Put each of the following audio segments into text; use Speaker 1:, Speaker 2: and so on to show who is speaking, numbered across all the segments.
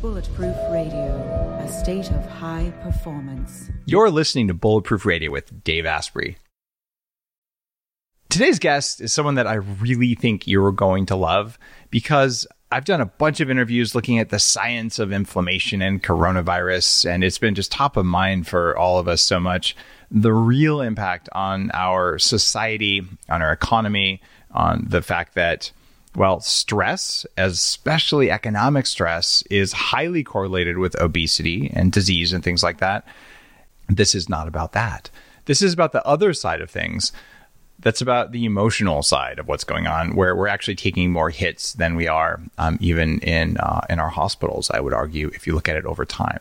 Speaker 1: Bulletproof Radio, a state of high performance.
Speaker 2: You're listening to Bulletproof Radio with Dave Asprey. Today's guest is someone that I really think you're going to love because I've done a bunch of interviews looking at the science of inflammation and coronavirus, and it's been just top of mind for all of us so much. The real impact on our society, on our economy, on the fact that well, stress, especially economic stress, is highly correlated with obesity and disease and things like that. This is not about that. This is about the other side of things. That's about the emotional side of what's going on, where we're actually taking more hits than we are, um, even in uh, in our hospitals. I would argue, if you look at it over time.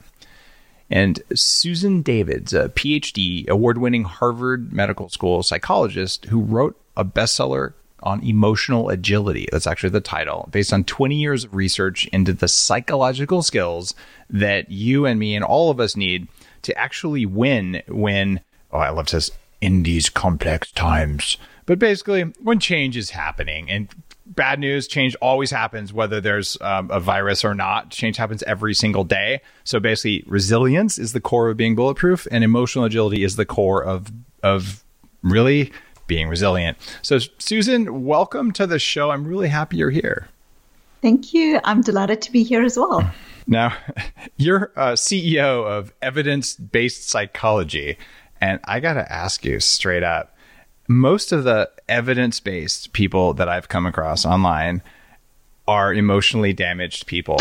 Speaker 2: And Susan David's, a PhD, award-winning Harvard Medical School psychologist, who wrote a bestseller on emotional agility. That's actually the title, based on 20 years of research into the psychological skills that you and me and all of us need to actually win when, oh, I love say, in these complex times. But basically, when change is happening and bad news, change always happens, whether there's um, a virus or not. Change happens every single day. So basically, resilience is the core of being bulletproof, and emotional agility is the core of of really being resilient. So, Susan, welcome to the show. I'm really happy you're here.
Speaker 3: Thank you. I'm delighted to be here as well.
Speaker 2: Now, you're uh, a CEO of evidence based psychology. And I got to ask you straight up most of the evidence based people that I've come across online are emotionally damaged people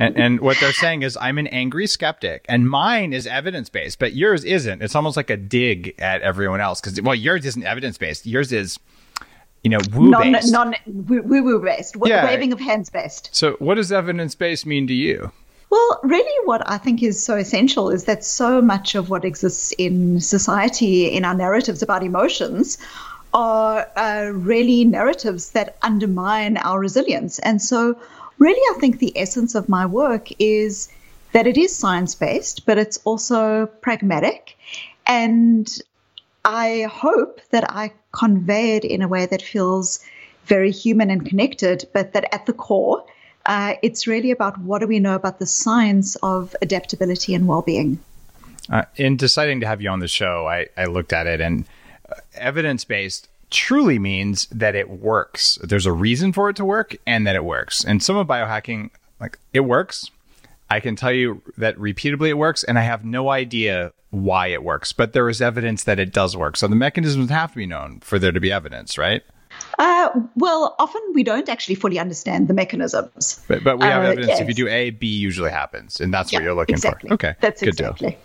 Speaker 2: and, and, what they're saying is, I'm an angry skeptic, and mine is evidence based, but yours isn't. It's almost like a dig at everyone else because, well, yours isn't evidence based. Yours is, you know, woo based,
Speaker 3: non, non woo woo based, yeah. waving of hands based.
Speaker 2: So, what does evidence based mean to you?
Speaker 3: Well, really, what I think is so essential is that so much of what exists in society, in our narratives about emotions, are uh, really narratives that undermine our resilience. And so, really, I think the essence of my work is that it is science based, but it's also pragmatic. And I hope that I convey it in a way that feels very human and connected, but that at the core, uh, it's really about what do we know about the science of adaptability and well being.
Speaker 2: Uh, in deciding to have you on the show, I, I looked at it and uh, evidence based truly means that it works. There's a reason for it to work and that it works. And some of biohacking, like it works. I can tell you that repeatedly it works, and I have no idea why it works, but there is evidence that it does work. So the mechanisms have to be known for there to be evidence, right?
Speaker 3: Uh, well, often we don't actually fully understand the mechanisms.
Speaker 2: But, but we have uh, evidence yes. if you do A, B usually happens, and that's yeah, what you're looking
Speaker 3: exactly.
Speaker 2: for. Okay,
Speaker 3: that's
Speaker 2: good
Speaker 3: exactly.
Speaker 2: deal.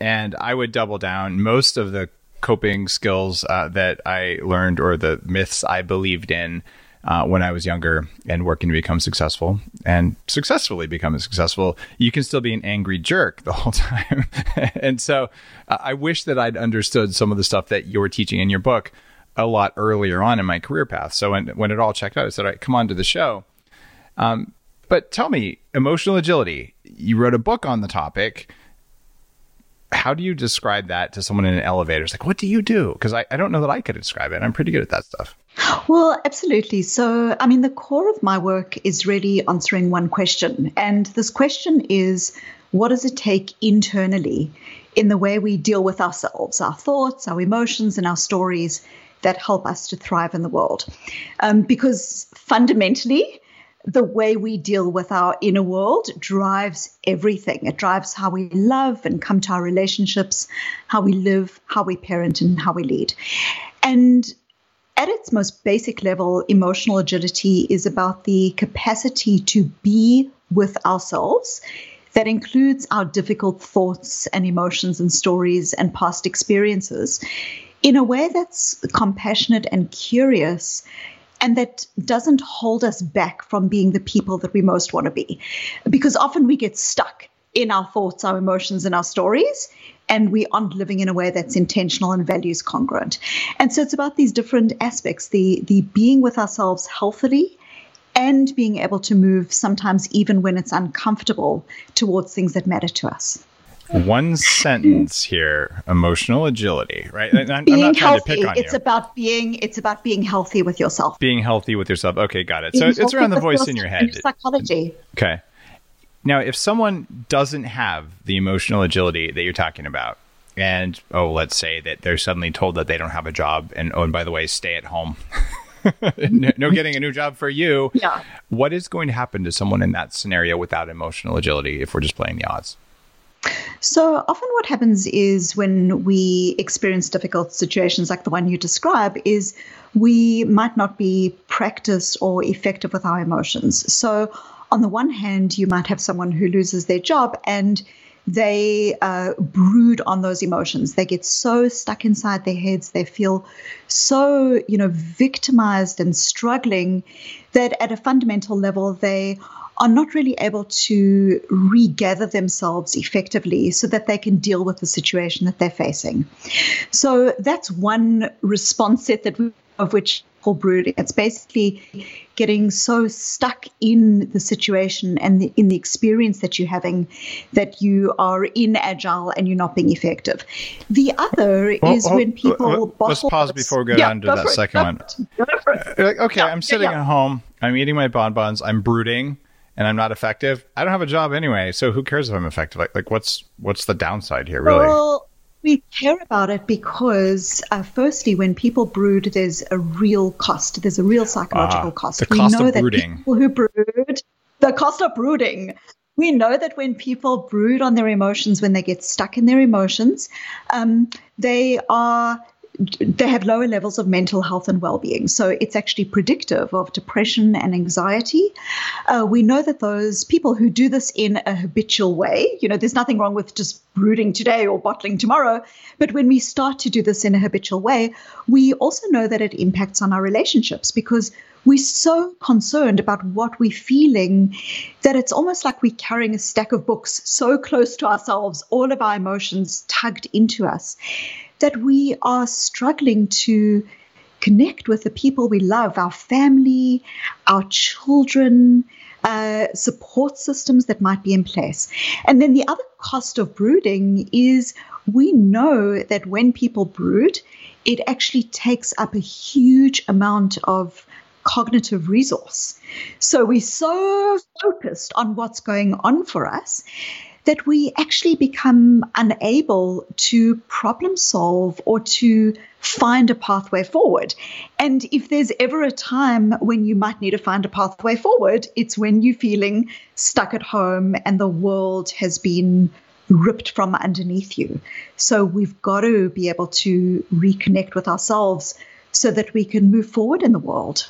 Speaker 2: And I would double down. Most of the coping skills uh, that I learned or the myths I believed in uh, when I was younger and working to become successful and successfully becoming successful, you can still be an angry jerk the whole time. and so uh, I wish that I'd understood some of the stuff that you're teaching in your book a lot earlier on in my career path. So when, when it all checked out, I said, all right, come on to the show. Um, but tell me, emotional agility, you wrote a book on the topic how do you describe that to someone in an elevator? It's like, what do you do? Because I, I don't know that I could describe it. I'm pretty good at that stuff.
Speaker 3: Well, absolutely. So, I mean, the core of my work is really answering one question. And this question is what does it take internally in the way we deal with ourselves, our thoughts, our emotions, and our stories that help us to thrive in the world? Um, because fundamentally, the way we deal with our inner world drives everything. It drives how we love and come to our relationships, how we live, how we parent, and how we lead. And at its most basic level, emotional agility is about the capacity to be with ourselves. That includes our difficult thoughts and emotions and stories and past experiences in a way that's compassionate and curious and that doesn't hold us back from being the people that we most want to be. Because often we get stuck in our thoughts, our emotions, and our stories, and we aren't living in a way that's intentional and values congruent. And so it's about these different aspects the, the being with ourselves healthily and being able to move sometimes even when it's uncomfortable towards things that matter to us
Speaker 2: one sentence here emotional agility right
Speaker 3: I'm, being I'm healthy, it's you. about being it's about being healthy with yourself
Speaker 2: being healthy with yourself okay got it being so it's around the voice in your head
Speaker 3: psychology
Speaker 2: okay Now, if someone doesn't have the emotional agility that you're talking about, and oh, let's say that they're suddenly told that they don't have a job, and oh, and by the way, stay at home. no, no getting a new job for you.
Speaker 3: Yeah.
Speaker 2: What is going to happen to someone in that scenario without emotional agility if we're just playing the odds?
Speaker 3: So often what happens is when we experience difficult situations like the one you describe is we might not be practiced or effective with our emotions. So on the one hand, you might have someone who loses their job and they uh, brood on those emotions. They get so stuck inside their heads. They feel so, you know, victimized and struggling that at a fundamental level, they are not really able to regather themselves effectively so that they can deal with the situation that they're facing. So that's one response set that we, of which called brooding. It's basically getting so stuck in the situation and the, in the experience that you're having that you are inagile and you're not being effective. The other oh, is oh, when people.
Speaker 2: let's pause before we go yeah, down to that it, second one. Okay, yeah, I'm sitting yeah, at home. I'm eating my bonbons. I'm brooding and I'm not effective, I don't have a job anyway. So who cares if I'm effective? Like, like what's what's the downside here, really?
Speaker 3: Well, we care about it because, uh, firstly, when people brood, there's a real cost. There's a real psychological uh, cost.
Speaker 2: The cost we know of brooding.
Speaker 3: That people who brood, the cost of brooding. We know that when people brood on their emotions, when they get stuck in their emotions, um, they are they have lower levels of mental health and well-being. So it's actually predictive of depression and anxiety. Uh, we know that those people who do this in a habitual way, you know, there's nothing wrong with just brooding today or bottling tomorrow, but when we start to do this in a habitual way, we also know that it impacts on our relationships because we're so concerned about what we're feeling that it's almost like we're carrying a stack of books so close to ourselves, all of our emotions tugged into us that we are struggling to connect with the people we love, our family, our children, uh, support systems that might be in place. And then the other cost of brooding is we know that when people brood, it actually takes up a huge amount of cognitive resource. So we're so focused on what's going on for us that we actually become unable to problem solve or to find a pathway forward. And if there's ever a time when you might need to find a pathway forward, it's when you're feeling stuck at home and the world has been ripped from underneath you. So we've got to be able to reconnect with ourselves so that we can move forward in the world.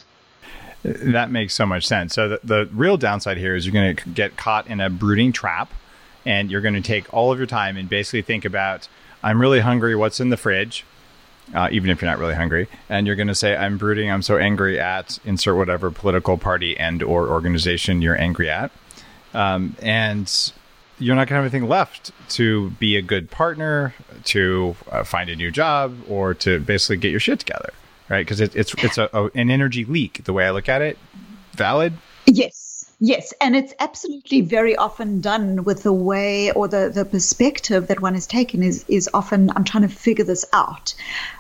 Speaker 2: That makes so much sense. So the, the real downside here is you're going to get caught in a brooding trap and you're going to take all of your time and basically think about I'm really hungry. What's in the fridge? Uh, even if you're not really hungry, and you're going to say I'm brooding. I'm so angry at insert whatever political party and or organization you're angry at, um, and you're not going to have anything left to be a good partner, to uh, find a new job, or to basically get your shit together, right? Because it, it's it's a, a, an energy leak. The way I look at it, valid.
Speaker 3: Yes. Yes, and it's absolutely very often done with the way or the, the perspective that one has taken is is often I'm trying to figure this out,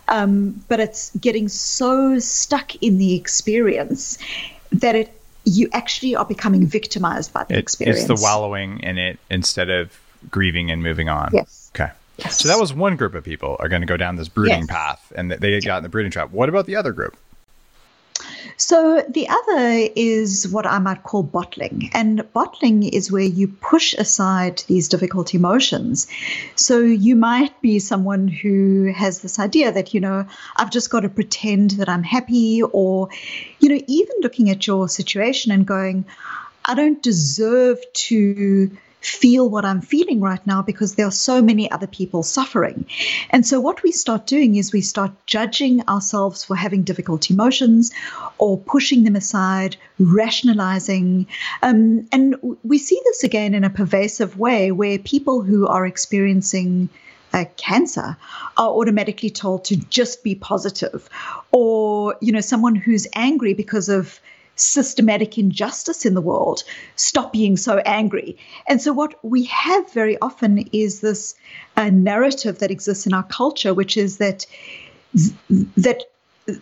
Speaker 3: um, but it's getting so stuck in the experience that it you actually are becoming victimized by the it, experience.
Speaker 2: It's the wallowing in it instead of grieving and moving on.
Speaker 3: Yes.
Speaker 2: Okay. Yes. So that was one group of people are going to go down this brooding yes. path, and they got in the brooding trap. What about the other group?
Speaker 3: So the other is what I might call bottling. And bottling is where you push aside these difficult emotions. So you might be someone who has this idea that, you know, I've just got to pretend that I'm happy, or, you know, even looking at your situation and going, I don't deserve to feel what I'm feeling right now because there are so many other people suffering. And so, what we start doing is we start judging ourselves for having difficult emotions or pushing them aside, rationalizing. Um, and we see this again in a pervasive way where people who are experiencing uh, cancer are automatically told to just be positive or you know someone who's angry because of systematic injustice in the world, stop being so angry. And so, what we have very often is this uh, narrative that exists in our culture, which is that that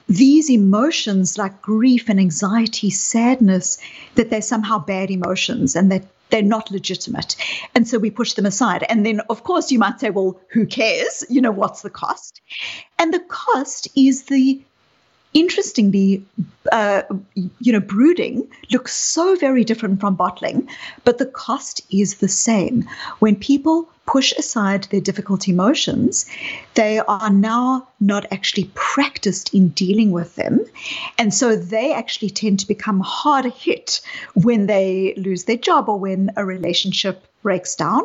Speaker 3: these emotions like grief and anxiety, sadness, that they're somehow bad emotions and that they're not legitimate. And so we push them aside. And then, of course, you might say, well, who cares? You know, what's the cost? And the cost is the interestingly, uh, you know, brooding looks so very different from bottling, but the cost is the same. When people push aside their difficult emotions, they are now not actually practiced in dealing with them. And so they actually tend to become harder hit when they lose their job or when a relationship breaks down.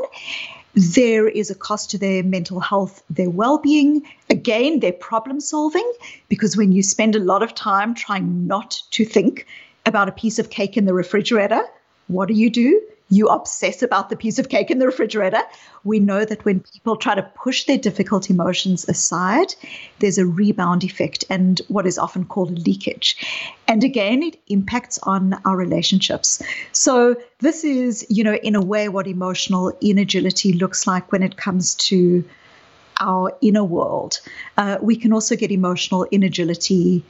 Speaker 3: There is a cost to their mental health, their well being, again, their problem solving, because when you spend a lot of time trying not to think about a piece of cake in the refrigerator, what do you do? You obsess about the piece of cake in the refrigerator. We know that when people try to push their difficult emotions aside, there's a rebound effect and what is often called leakage. And again, it impacts on our relationships. So, this is, you know, in a way, what emotional inagility looks like when it comes to our inner world. Uh, we can also get emotional inagility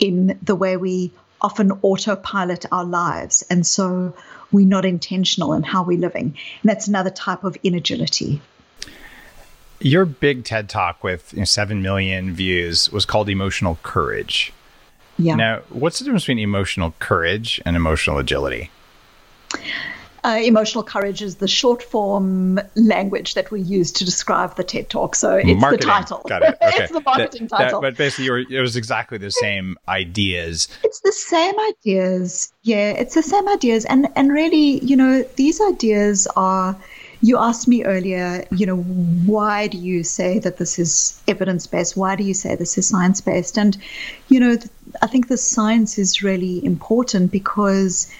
Speaker 3: in the way we often autopilot our lives. And so we're not intentional in how we're living. And that's another type of inagility.
Speaker 2: Your big TED talk with you know, 7 million views was called Emotional Courage.
Speaker 3: Yeah.
Speaker 2: Now, what's the difference between emotional courage and emotional agility?
Speaker 3: Uh, emotional courage is the short form language that we use to describe the TED Talk. So it's
Speaker 2: marketing.
Speaker 3: the title.
Speaker 2: Got it. Okay.
Speaker 3: it's the marketing
Speaker 2: that,
Speaker 3: title.
Speaker 2: That, but basically, were, it was exactly the same ideas.
Speaker 3: It's the same ideas. Yeah, it's the same ideas. And, and really, you know, these ideas are. You asked me earlier, you know, why do you say that this is evidence based? Why do you say this is science based? And, you know, I think the science is really important because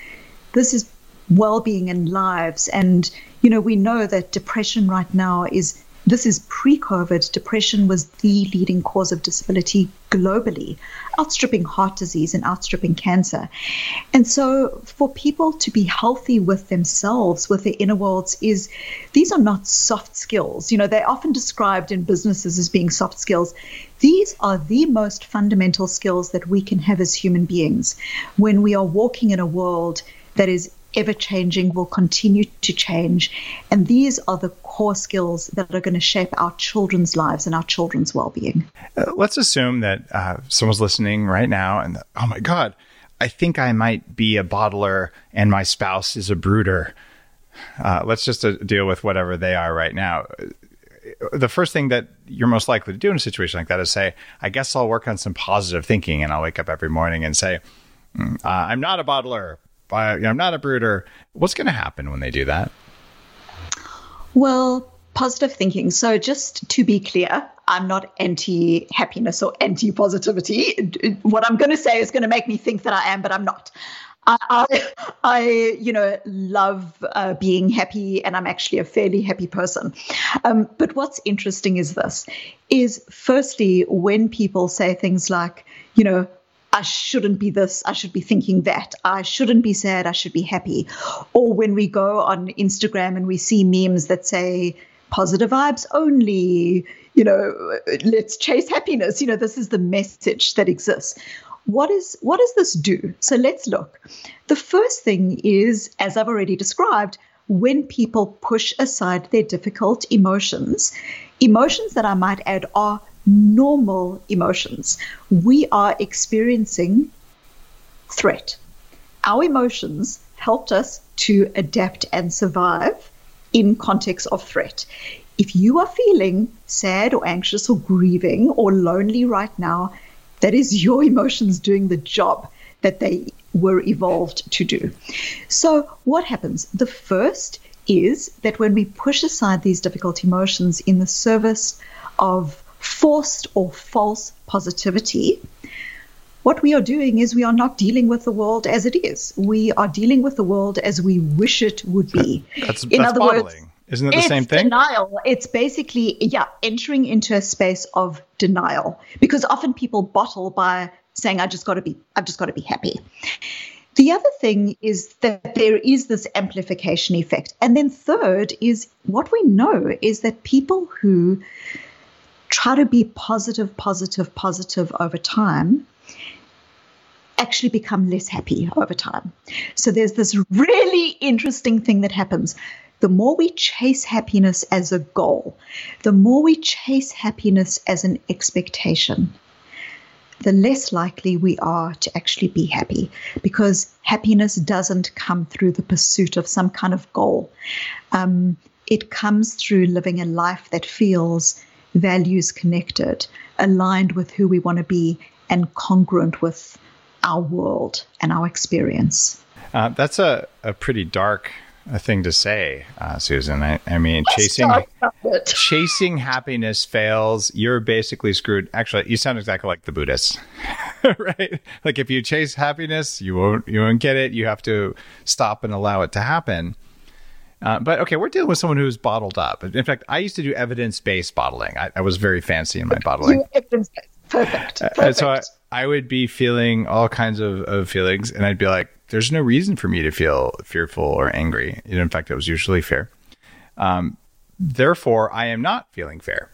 Speaker 3: this is well-being and lives. And you know we know that depression right now is this is pre-covid. Depression was the leading cause of disability globally outstripping heart disease and outstripping cancer. And so for people to be healthy with themselves with their inner worlds is these are not soft skills. You know they're often described in businesses as being soft skills. These are the most fundamental skills that we can have as human beings. When we are walking in a world that is ever changing, will continue to change. And these are the core skills that are going to shape our children's lives and our children's well being.
Speaker 2: Uh, let's assume that uh, someone's listening right now and, oh my God, I think I might be a bottler and my spouse is a brooder. Uh, let's just uh, deal with whatever they are right now. The first thing that you're most likely to do in a situation like that is say, I guess I'll work on some positive thinking and I'll wake up every morning and say, mm, uh, I'm not a bottler. I'm not a brooder. What's going to happen when they do that?
Speaker 3: Well, positive thinking. So, just to be clear, I'm not anti happiness or anti positivity. What I'm going to say is going to make me think that I am, but I'm not. I, I, I you know, love uh, being happy, and I'm actually a fairly happy person. Um, but what's interesting is this: is firstly when people say things like, you know, I shouldn't be this, I should be thinking that, I shouldn't be sad, I should be happy. Or when we go on Instagram and we see memes that say, positive vibes only, you know, let's chase happiness. You know, this is the message that exists. What is what does this do? So let's look. The first thing is, as I've already described, when people push aside their difficult emotions, emotions that I might add are normal emotions. We are experiencing threat. Our emotions helped us to adapt and survive in context of threat. If you are feeling sad or anxious or grieving or lonely right now, that is your emotions doing the job that they were evolved to do. So, what happens? The first is that when we push aside these difficult emotions in the service of forced or false positivity, what we are doing is we are not dealing with the world as it is. We are dealing with the world as we wish it would be.
Speaker 2: That's, In that's other bottling. words, isn't it the same thing?
Speaker 3: Denial. It's basically, yeah, entering into a space of denial. Because often people bottle by saying, I just got to be, I've just got to be happy. The other thing is that there is this amplification effect. And then third is what we know is that people who try to be positive, positive, positive over time actually become less happy over time. So there's this really interesting thing that happens. The more we chase happiness as a goal, the more we chase happiness as an expectation, the less likely we are to actually be happy because happiness doesn't come through the pursuit of some kind of goal. Um, it comes through living a life that feels values connected, aligned with who we want to be, and congruent with our world and our experience.
Speaker 2: Uh, that's a, a pretty dark uh, thing to say, uh, Susan. I, I mean, chasing chasing happiness fails. You're basically screwed. Actually, you sound exactly like the Buddhists, right? Like if you chase happiness, you won't you won't get it. You have to stop and allow it to happen. Uh, but okay, we're dealing with someone who's bottled up. In fact, I used to do evidence based bottling. I, I, was very fancy in my bottling.
Speaker 3: Perfect. Perfect.
Speaker 2: Uh, so I, I, would be feeling all kinds of, of feelings, and I'd be like, there's no reason for me to feel fearful or angry. And in fact, it was usually fair. Um, therefore, I am not feeling fair.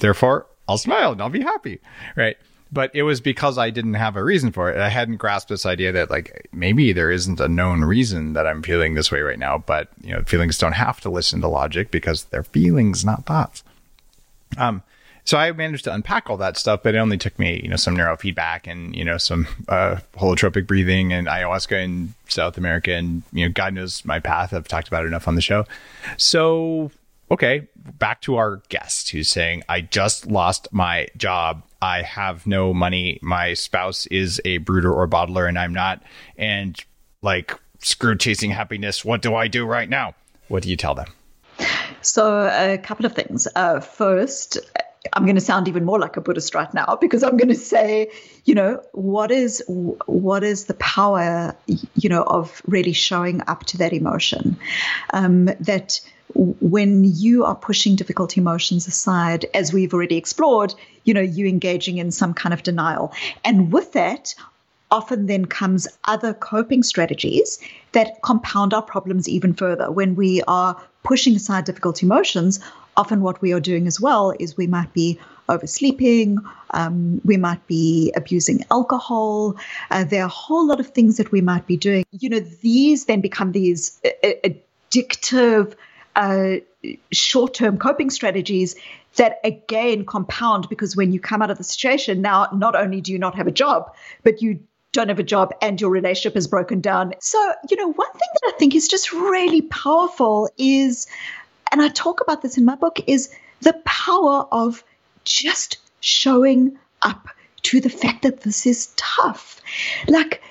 Speaker 2: Therefore, I'll smile and I'll be happy. Right but it was because I didn't have a reason for it. I hadn't grasped this idea that like maybe there isn't a known reason that I'm feeling this way right now, but you know, feelings don't have to listen to logic because they're feelings, not thoughts. Um, so I managed to unpack all that stuff, but it only took me, you know, some neurofeedback and you know some uh, holotropic breathing and ayahuasca in South America, and you know, God knows my path. I've talked about it enough on the show. So okay, back to our guest who's saying, I just lost my job I have no money. My spouse is a brooder or bottler, and I'm not. And like, screw chasing happiness. What do I do right now? What do you tell them?
Speaker 3: So, a couple of things. Uh, first, I'm going to sound even more like a Buddhist right now because I'm going to say, you know, what is what is the power, you know, of really showing up to that emotion, um, that when you are pushing difficult emotions aside, as we've already explored, you know, you engaging in some kind of denial. And with that, often then comes other coping strategies that compound our problems even further. When we are pushing aside difficult emotions, often what we are doing as well is we might be oversleeping, um, we might be abusing alcohol. Uh, there are a whole lot of things that we might be doing. You know, these then become these addictive uh, short term coping strategies that again compound because when you come out of the situation, now not only do you not have a job, but you don't have a job and your relationship is broken down. So, you know, one thing that I think is just really powerful is, and I talk about this in my book, is the power of just showing up to the fact that this is tough. Like,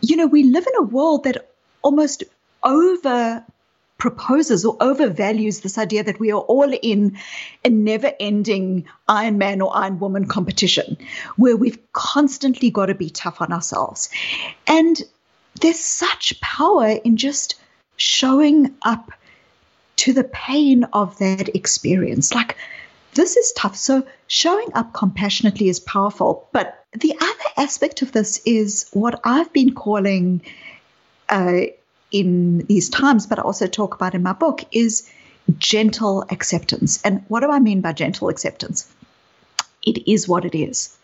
Speaker 3: you know, we live in a world that almost over proposes or overvalues this idea that we are all in a never ending Iron Man or Iron Woman competition where we've constantly got to be tough on ourselves. And there's such power in just showing up to the pain of that experience. Like, this is tough. So, showing up compassionately is powerful. But the other aspect of this is what I've been calling uh, in these times, but I also talk about in my book, is gentle acceptance. And what do I mean by gentle acceptance? It is what it is.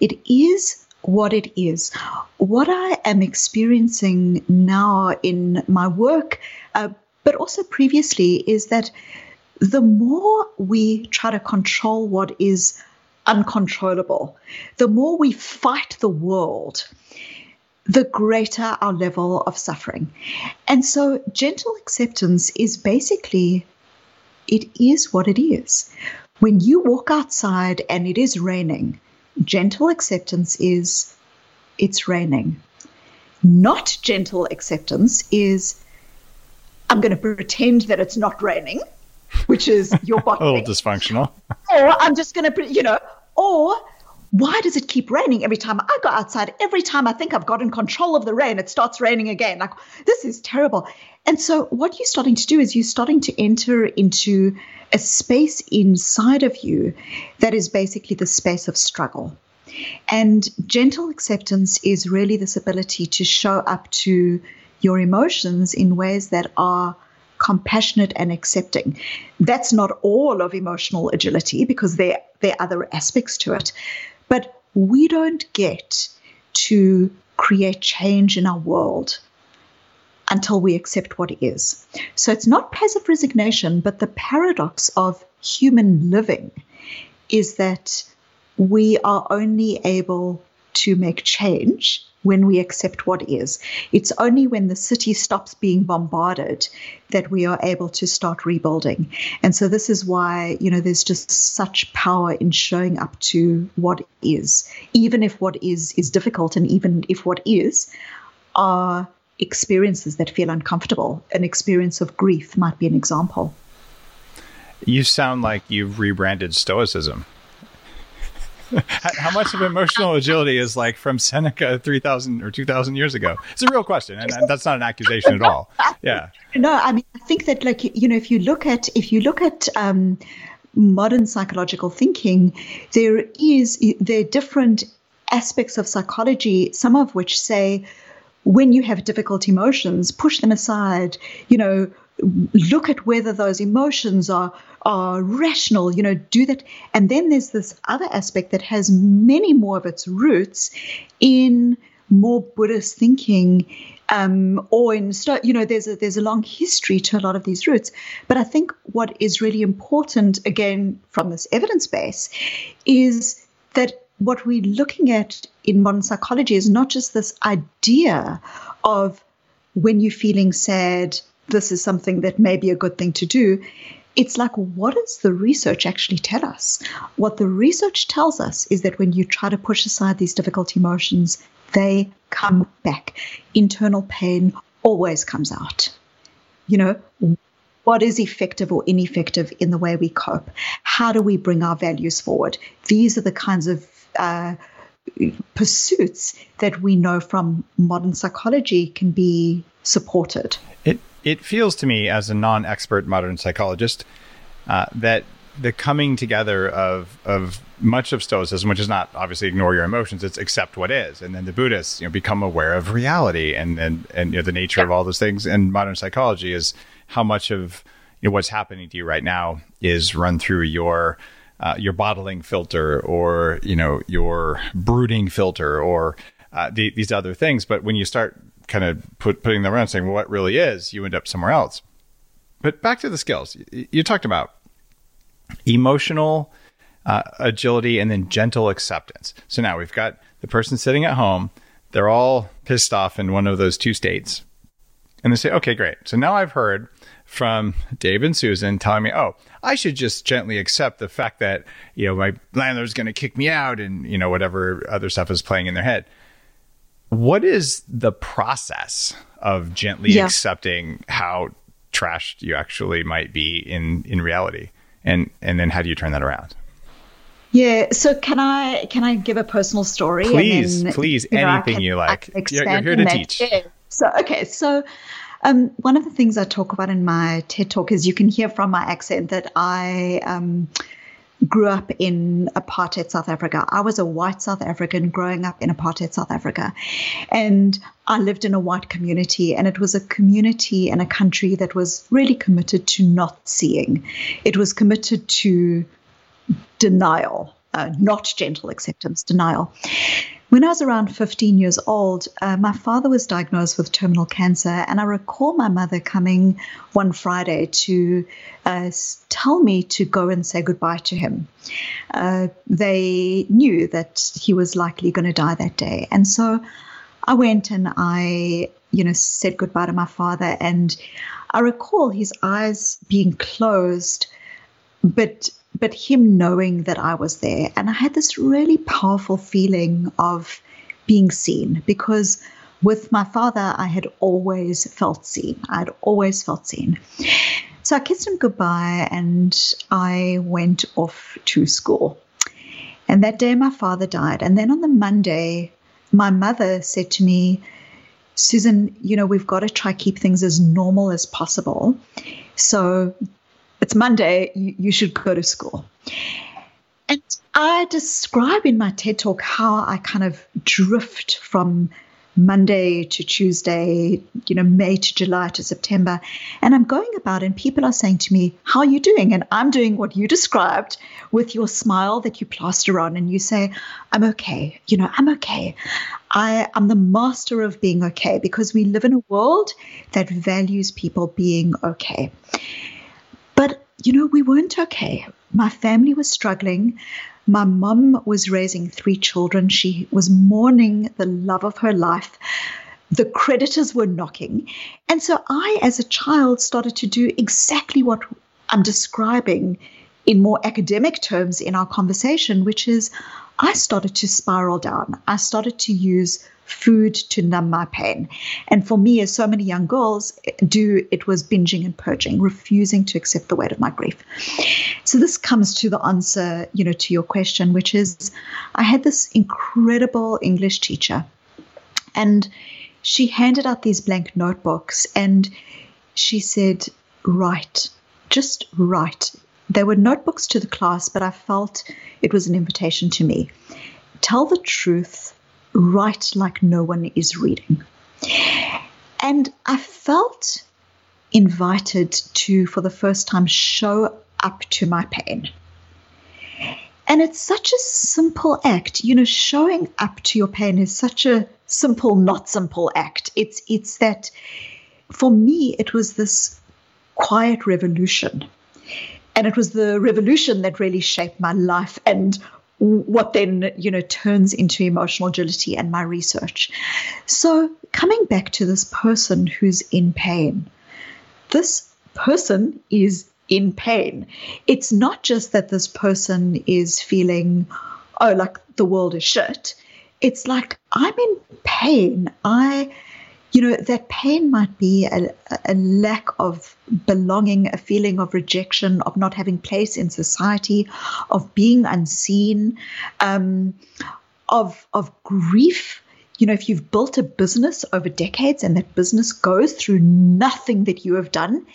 Speaker 3: It is what it is. What I am experiencing now in my work, uh, but also previously, is that the more we try to control what is uncontrollable, the more we fight the world the greater our level of suffering. And so, gentle acceptance is basically it is what it is. When you walk outside and it is raining, gentle acceptance is it's raining. Not gentle acceptance is I'm going to pretend that it's not raining, which is your body.
Speaker 2: a little dysfunctional.
Speaker 3: Or I'm just going to, you know, or why does it keep raining every time I go outside? Every time I think I've gotten control of the rain, it starts raining again. Like, this is terrible. And so, what you're starting to do is you're starting to enter into a space inside of you that is basically the space of struggle. And gentle acceptance is really this ability to show up to your emotions in ways that are compassionate and accepting. That's not all of emotional agility because there, there are other aspects to it. But we don't get to create change in our world until we accept what is. So it's not passive resignation, but the paradox of human living is that we are only able to make change when we accept what is. It's only when the city stops being bombarded that we are able to start rebuilding. And so this is why, you know, there's just such power in showing up to what is, even if what is is difficult and even if what is are experiences that feel uncomfortable. An experience of grief might be an example.
Speaker 2: You sound like you've rebranded Stoicism. How much of emotional agility is like from Seneca 3,000 or 2,000 years ago? It's a real question, and, that's not an accusation at all. Yeah.
Speaker 3: No, I mean, I think that, like, you know, if you look at, if you look at, um, modern psychological thinking, there is there are different aspects of psychology, some of which say when you have difficult emotions, push them aside, you know, look at whether those emotions are are rational, you know, do that. And then there's this other aspect that has many more of its roots in more Buddhist thinking. Um, or in you know there's a there's a long history to a lot of these roots but i think what is really important again from this evidence base is that what we're looking at in modern psychology is not just this idea of when you're feeling sad this is something that may be a good thing to do it's like, what does the research actually tell us? What the research tells us is that when you try to push aside these difficult emotions, they come back. Internal pain always comes out. You know, what is effective or ineffective in the way we cope? How do we bring our values forward? These are the kinds of uh, pursuits that we know from modern psychology can be supported.
Speaker 2: It it feels to me, as a non-expert modern psychologist, uh, that the coming together of of much of Stoicism, which is not obviously ignore your emotions, it's accept what is, and then the Buddhists, you know, become aware of reality and and and you know, the nature of all those things. And modern psychology is how much of you know what's happening to you right now is run through your uh, your bottling filter or you know your brooding filter or uh, the, these other things. But when you start kind of put, putting them around saying, well, what really is, you end up somewhere else. But back to the skills. You, you talked about emotional uh, agility and then gentle acceptance. So now we've got the person sitting at home. They're all pissed off in one of those two states. And they say, okay, great. So now I've heard from Dave and Susan telling me, oh, I should just gently accept the fact that, you know, my landlord's going to kick me out and, you know, whatever other stuff is playing in their head. What is the process of gently yeah. accepting how trashed you actually might be in in reality, and and then how do you turn that around?
Speaker 3: Yeah. So can I can I give a personal story?
Speaker 2: Please, please, anything can, you like. You're, you're, here to teach. Yeah.
Speaker 3: So okay. So um, one of the things I talk about in my TED talk is you can hear from my accent that I um, grew up in apartheid South Africa. I was a white South African growing up in apartheid South Africa. And I lived in a white community, and it was a community and a country that was really committed to not seeing. It was committed to denial, uh, not gentle acceptance, denial. When I was around 15 years old, uh, my father was diagnosed with terminal cancer, and I recall my mother coming one Friday to uh, tell me to go and say goodbye to him. Uh, they knew that he was likely going to die that day, and so I went and I, you know, said goodbye to my father, and I recall his eyes being closed, but but him knowing that I was there. And I had this really powerful feeling of being seen because with my father, I had always felt seen. I had always felt seen. So I kissed him goodbye and I went off to school. And that day, my father died. And then on the Monday, my mother said to me, Susan, you know, we've got to try keep things as normal as possible. So it's Monday, you, you should go to school. And I describe in my TED talk how I kind of drift from Monday to Tuesday, you know, May to July to September. And I'm going about, and people are saying to me, How are you doing? And I'm doing what you described with your smile that you plaster on, and you say, I'm okay. You know, I'm okay. I am the master of being okay because we live in a world that values people being okay. You know, we weren't okay. My family was struggling. My mum was raising three children. She was mourning the love of her life. The creditors were knocking. And so I, as a child, started to do exactly what I'm describing in more academic terms in our conversation, which is I started to spiral down. I started to use food to numb my pain. And for me, as so many young girls do, it was binging and purging, refusing to accept the weight of my grief. So this comes to the answer, you know, to your question, which is I had this incredible English teacher and she handed out these blank notebooks and she said, write, just write. They were notebooks to the class, but I felt it was an invitation to me. Tell the truth, write like no one is reading. And I felt invited to, for the first time, show up to my pain. And it's such a simple act. You know, showing up to your pain is such a simple, not simple act. It's it's that for me, it was this quiet revolution and it was the revolution that really shaped my life and what then you know turns into emotional agility and my research. So coming back to this person who's in pain this person is in pain. It's not just that this person is feeling oh like the world is shit. It's like i'm in pain. I you know, that pain might be a, a, lack of belonging, a feeling of rejection, of not having place in society, of being unseen, um, of of grief. You know, if you've built a business over decades and that business goes through nothing that you have done,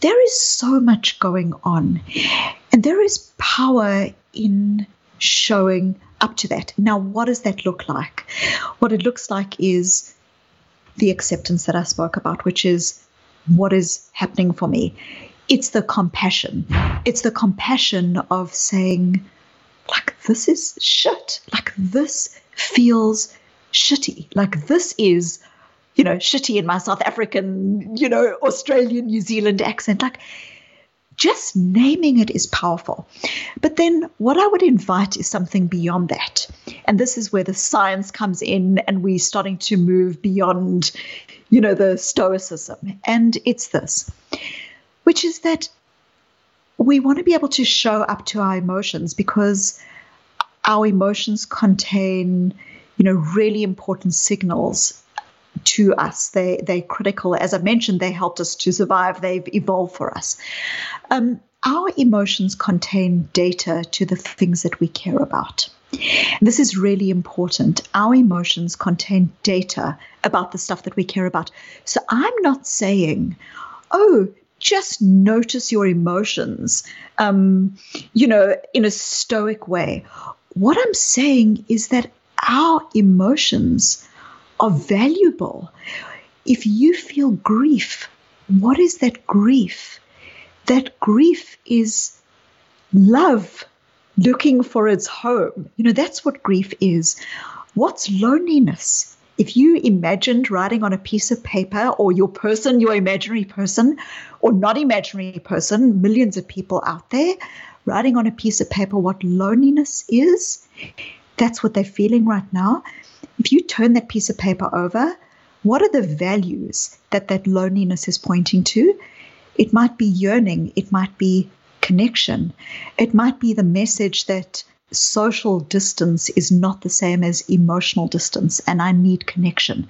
Speaker 3: there is so much going on. And there is power in showing up to that. Now, what does that look like? What it looks like is the acceptance that I spoke about, which is what is happening for me. It's the compassion. It's the compassion of saying, like, this is shit. Like, this feels shitty. Like, this is, you know, shitty in my South African, you know, Australian, New Zealand accent. Like, just naming it is powerful. But then what I would invite is something beyond that. And this is where the science comes in and we're starting to move beyond, you know, the stoicism. And it's this, which is that we want to be able to show up to our emotions because our emotions contain, you know, really important signals to us. They they're critical. As I mentioned, they helped us to survive. They've evolved for us. Um, our emotions contain data to the things that we care about. This is really important. Our emotions contain data about the stuff that we care about. So I'm not saying, oh, just notice your emotions, um, you know, in a stoic way. What I'm saying is that our emotions are valuable. If you feel grief, what is that grief? That grief is love looking for its home. You know, that's what grief is. What's loneliness? If you imagined writing on a piece of paper, or your person, your imaginary person, or not imaginary person, millions of people out there, writing on a piece of paper what loneliness is, that's what they're feeling right now if you turn that piece of paper over, what are the values that that loneliness is pointing to? It might be yearning, it might be connection, it might be the message that social distance is not the same as emotional distance and I need connection.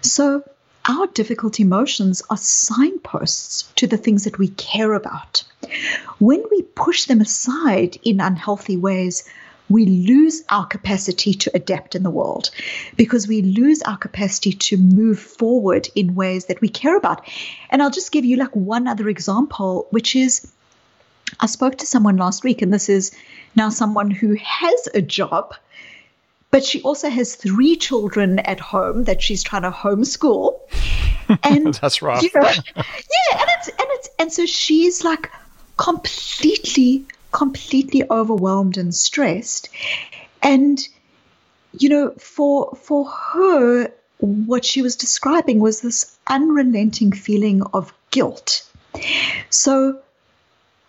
Speaker 3: So, our difficult emotions are signposts to the things that we care about. When we push them aside in unhealthy ways, we lose our capacity to adapt in the world because we lose our capacity to move forward in ways that we care about. And I'll just give you like one other example, which is I spoke to someone last week, and this is now someone who has a job, but she also has three children at home that she's trying to homeschool.
Speaker 2: And that's right. You know,
Speaker 3: yeah, and it's and it's and so she's like completely completely overwhelmed and stressed. And you know, for for her, what she was describing was this unrelenting feeling of guilt. So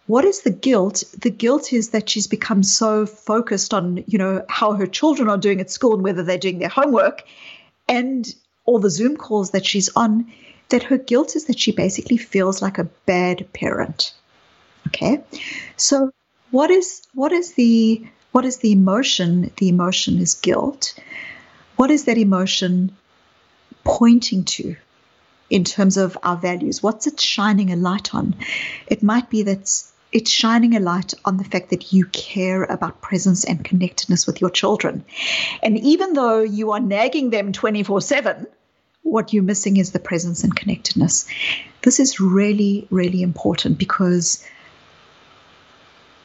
Speaker 3: what is the guilt? The guilt is that she's become so focused on, you know, how her children are doing at school and whether they're doing their homework and all the Zoom calls that she's on, that her guilt is that she basically feels like a bad parent. Okay. So what is what is the what is the emotion? The emotion is guilt. What is that emotion pointing to in terms of our values? What's it shining a light on? It might be that it's shining a light on the fact that you care about presence and connectedness with your children. And even though you are nagging them 24 7, what you're missing is the presence and connectedness. This is really, really important because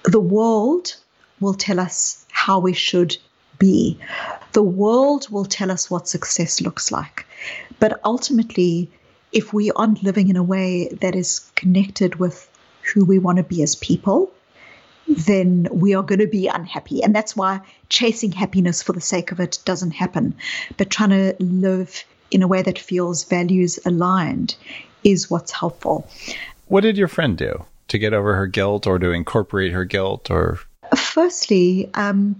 Speaker 3: the world will tell us how we should be. The world will tell us what success looks like. But ultimately, if we aren't living in a way that is connected with who we want to be as people, then we are going to be unhappy. And that's why chasing happiness for the sake of it doesn't happen. But trying to live in a way that feels values aligned is what's helpful.
Speaker 2: What did your friend do to get over her guilt or to incorporate her guilt or
Speaker 3: firstly um,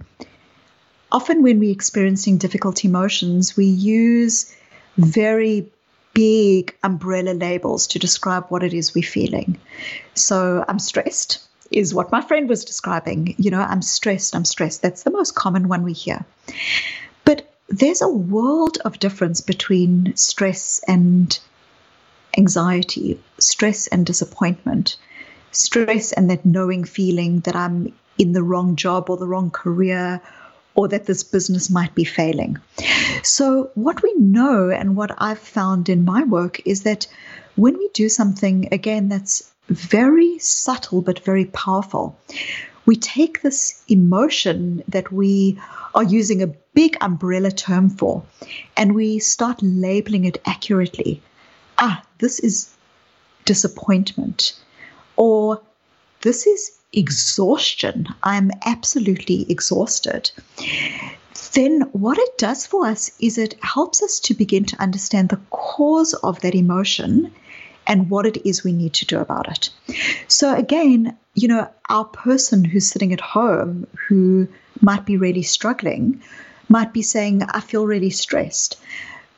Speaker 3: often when we're experiencing difficult emotions we use very big umbrella labels to describe what it is we're feeling. So I'm stressed, is what my friend was describing. You know, I'm stressed, I'm stressed. That's the most common one we hear. But there's a world of difference between stress and anxiety, stress and disappointment, stress and that knowing feeling that I'm in the wrong job or the wrong career or that this business might be failing. So, what we know and what I've found in my work is that when we do something, again, that's very subtle but very powerful, we take this emotion that we are using a big umbrella term for and we start labeling it accurately. Ah, this is disappointment, or this is exhaustion. I'm absolutely exhausted. Then, what it does for us is it helps us to begin to understand the cause of that emotion and what it is we need to do about it. So, again, you know, our person who's sitting at home who might be really struggling might be saying, I feel really stressed.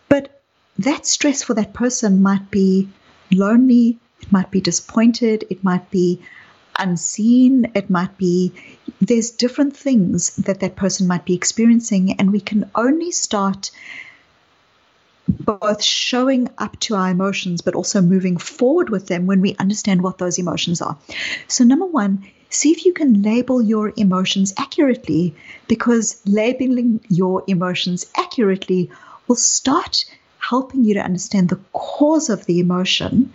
Speaker 3: But that stress for that person might be lonely, might be disappointed, it might be unseen, it might be there's different things that that person might be experiencing, and we can only start both showing up to our emotions but also moving forward with them when we understand what those emotions are. So, number one, see if you can label your emotions accurately because labeling your emotions accurately will start helping you to understand the cause of the emotion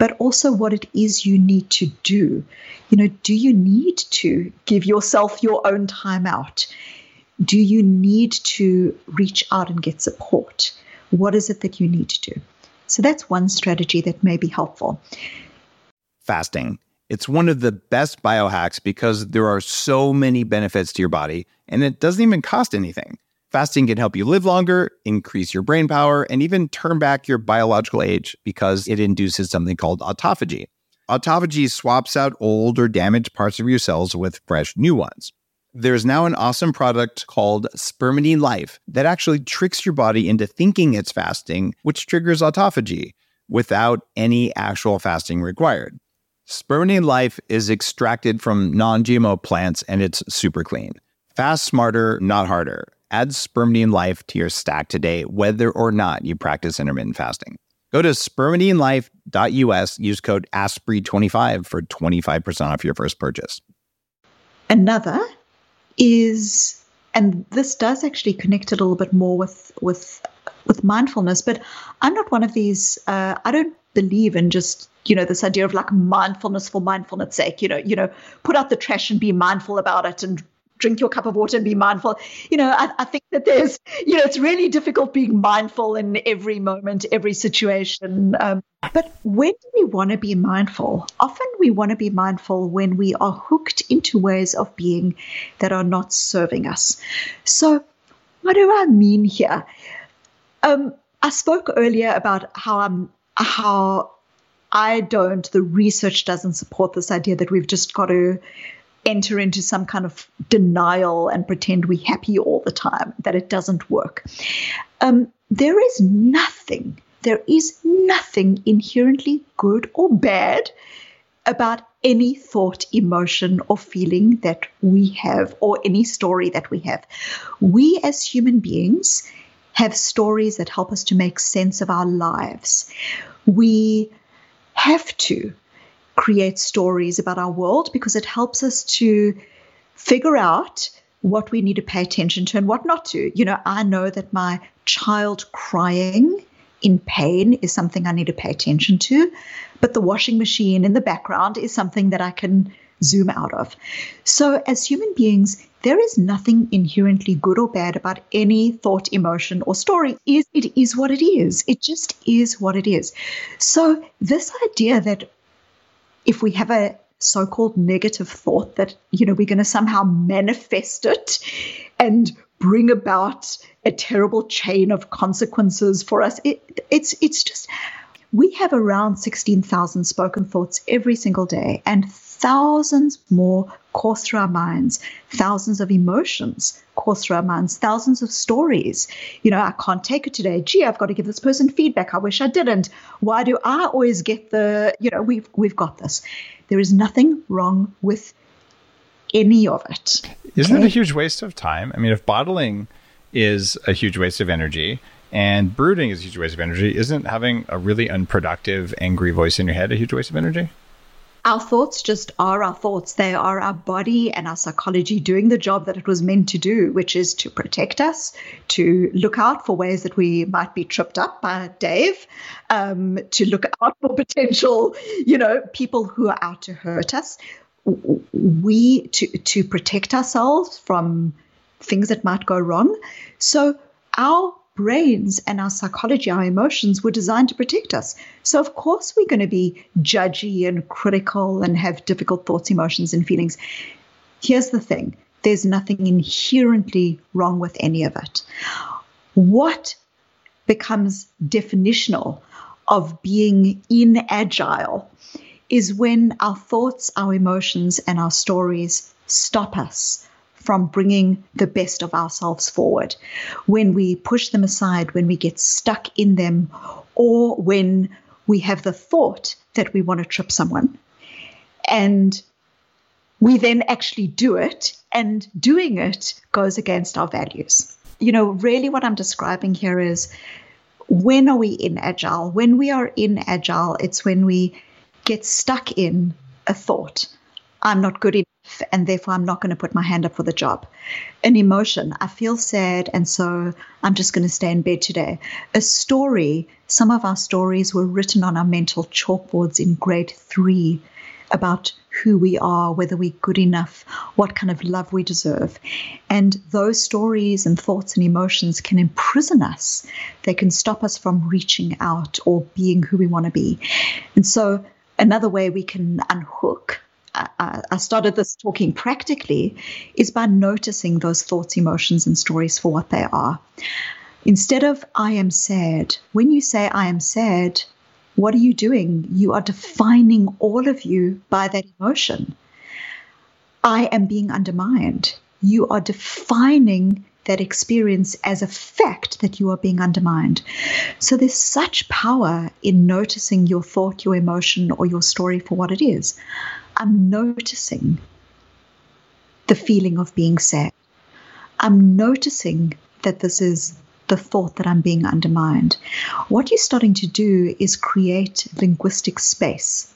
Speaker 3: but also what it is you need to do. You know, do you need to give yourself your own time out? Do you need to reach out and get support? What is it that you need to do? So that's one strategy that may be helpful.
Speaker 2: Fasting. It's one of the best biohacks because there are so many benefits to your body and it doesn't even cost anything. Fasting can help you live longer, increase your brain power, and even turn back your biological age because it induces something called autophagy. Autophagy swaps out old or damaged parts of your cells with fresh new ones. There's now an awesome product called Spermidine Life that actually tricks your body into thinking it's fasting, which triggers autophagy without any actual fasting required. Spermidine Life is extracted from non GMO plants and it's super clean. Fast smarter, not harder. Add Spermidine Life to your stack today, whether or not you practice intermittent fasting. Go to spermidinelife.us, use code ASPREY25 for 25% off your first purchase.
Speaker 3: Another is, and this does actually connect it a little bit more with, with, with mindfulness, but I'm not one of these, uh, I don't believe in just you know this idea of like mindfulness for mindfulness sake you know you know put out the trash and be mindful about it and drink your cup of water and be mindful. You know, I, I, think that there's, you know, it's really difficult being mindful in every moment, every situation. Um, but when do we want to be mindful? Often we want to be mindful when we are hooked into ways of being that are not serving us. So, what do I mean here? Um, I spoke earlier about how I'm how I don't, the research doesn't support this idea that we've just got to enter into some kind of denial and pretend we're happy all the time, that it doesn't work. Um, there is nothing, there is nothing inherently good or bad about any thought, emotion, or feeling that we have, or any story that we have. We as human beings have stories that help us to make sense of our lives. We have to create stories about our world because it helps us to figure out what we need to pay attention to and what not to. You know, I know that my child crying in pain is something I need to pay attention to, but the washing machine in the background is something that I can zoom out of. So, as human beings, there is nothing inherently good or bad about any thought, emotion, or story. It is what it is. It just is what it is. So, this idea that if we have a so-called negative thought that you know we're going to somehow manifest it and bring about a terrible chain of consequences for us it, it's it's just we have around 16,000 spoken thoughts every single day and thousands more course through our minds, thousands of emotions course through our minds, thousands of stories. You know, I can't take it today. Gee, I've got to give this person feedback. I wish I didn't. Why do I always get the, you know, we've we've got this. There is nothing wrong with any of it.
Speaker 2: Isn't okay? it a huge waste of time? I mean, if bottling is a huge waste of energy and brooding is a huge waste of energy, isn't having a really unproductive, angry voice in your head a huge waste of energy?
Speaker 3: Our thoughts just are our thoughts. They are our body and our psychology doing the job that it was meant to do, which is to protect us, to look out for ways that we might be tripped up by Dave, um, to look out for potential, you know, people who are out to hurt us. We to to protect ourselves from things that might go wrong. So our brains and our psychology, our emotions were designed to protect us. So, of course, we're going to be judgy and critical and have difficult thoughts, emotions, and feelings. Here's the thing there's nothing inherently wrong with any of it. What becomes definitional of being inagile is when our thoughts, our emotions, and our stories stop us from bringing the best of ourselves forward. When we push them aside, when we get stuck in them, or when we have the thought that we want to trip someone and we then actually do it, and doing it goes against our values. You know, really what I'm describing here is when are we in agile? When we are in agile, it's when we get stuck in a thought. I'm not good and therefore I'm not going to put my hand up for the job. An emotion, I feel sad and so I'm just going to stay in bed today. A story, some of our stories were written on our mental chalkboards in grade three about who we are, whether we're good enough, what kind of love we deserve. And those stories and thoughts and emotions can imprison us. They can stop us from reaching out or being who we want to be. And so, another way we can unhook I started this talking practically is by noticing those thoughts, emotions, and stories for what they are. Instead of I am sad, when you say I am sad, what are you doing? You are defining all of you by that emotion. I am being undermined. You are defining that experience as a fact that you are being undermined. So there's such power in noticing your thought, your emotion, or your story for what it is. I'm noticing the feeling of being sad. I'm noticing that this is the thought that I'm being undermined. What you're starting to do is create linguistic space.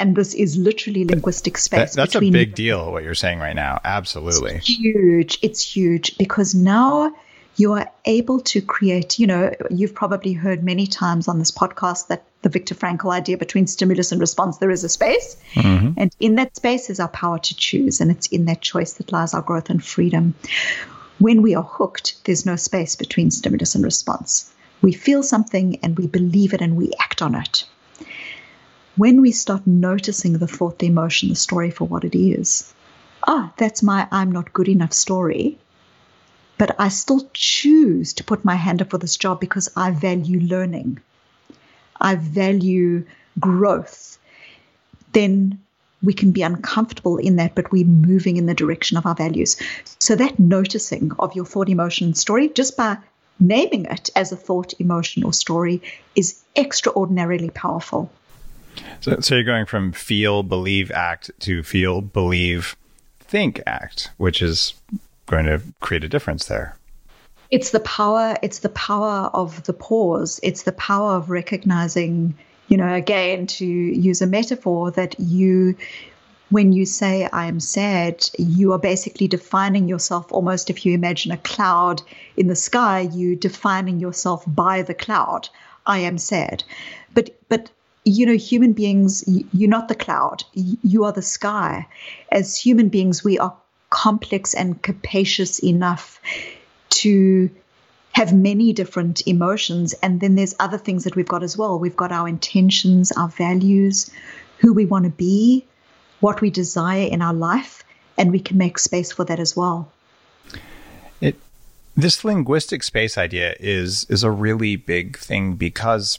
Speaker 3: And this is literally linguistic space.
Speaker 2: That, that's a big deal, what you're saying right now. Absolutely.
Speaker 3: It's huge. It's huge because now you are able to create, you know, you've probably heard many times on this podcast that the Viktor Frankl idea between stimulus and response, there is a space. Mm-hmm. And in that space is our power to choose. And it's in that choice that lies our growth and freedom. When we are hooked, there's no space between stimulus and response. We feel something and we believe it and we act on it. When we start noticing the thought, the emotion, the story for what it is, ah, that's my I'm not good enough story but I still choose to put my hand up for this job because I value learning. I value growth. Then we can be uncomfortable in that, but we're moving in the direction of our values. So, that noticing of your thought, emotion, story, just by naming it as a thought, emotion, or story, is extraordinarily powerful.
Speaker 2: So, so you're going from feel, believe, act to feel, believe, think, act, which is going to create a difference there.
Speaker 3: It's the power. It's the power of the pause. It's the power of recognizing. You know, again, to use a metaphor, that you when you say I am sad, you are basically defining yourself almost if you imagine a cloud in the sky, you defining yourself by the cloud. I am sad. But but you know, human beings, you're not the cloud, you are the sky. As human beings, we are complex and capacious enough to have many different emotions. And then there's other things that we've got as well. We've got our intentions, our values, who we want to be, what we desire in our life, and we can make space for that as well.
Speaker 2: It this linguistic space idea is is a really big thing because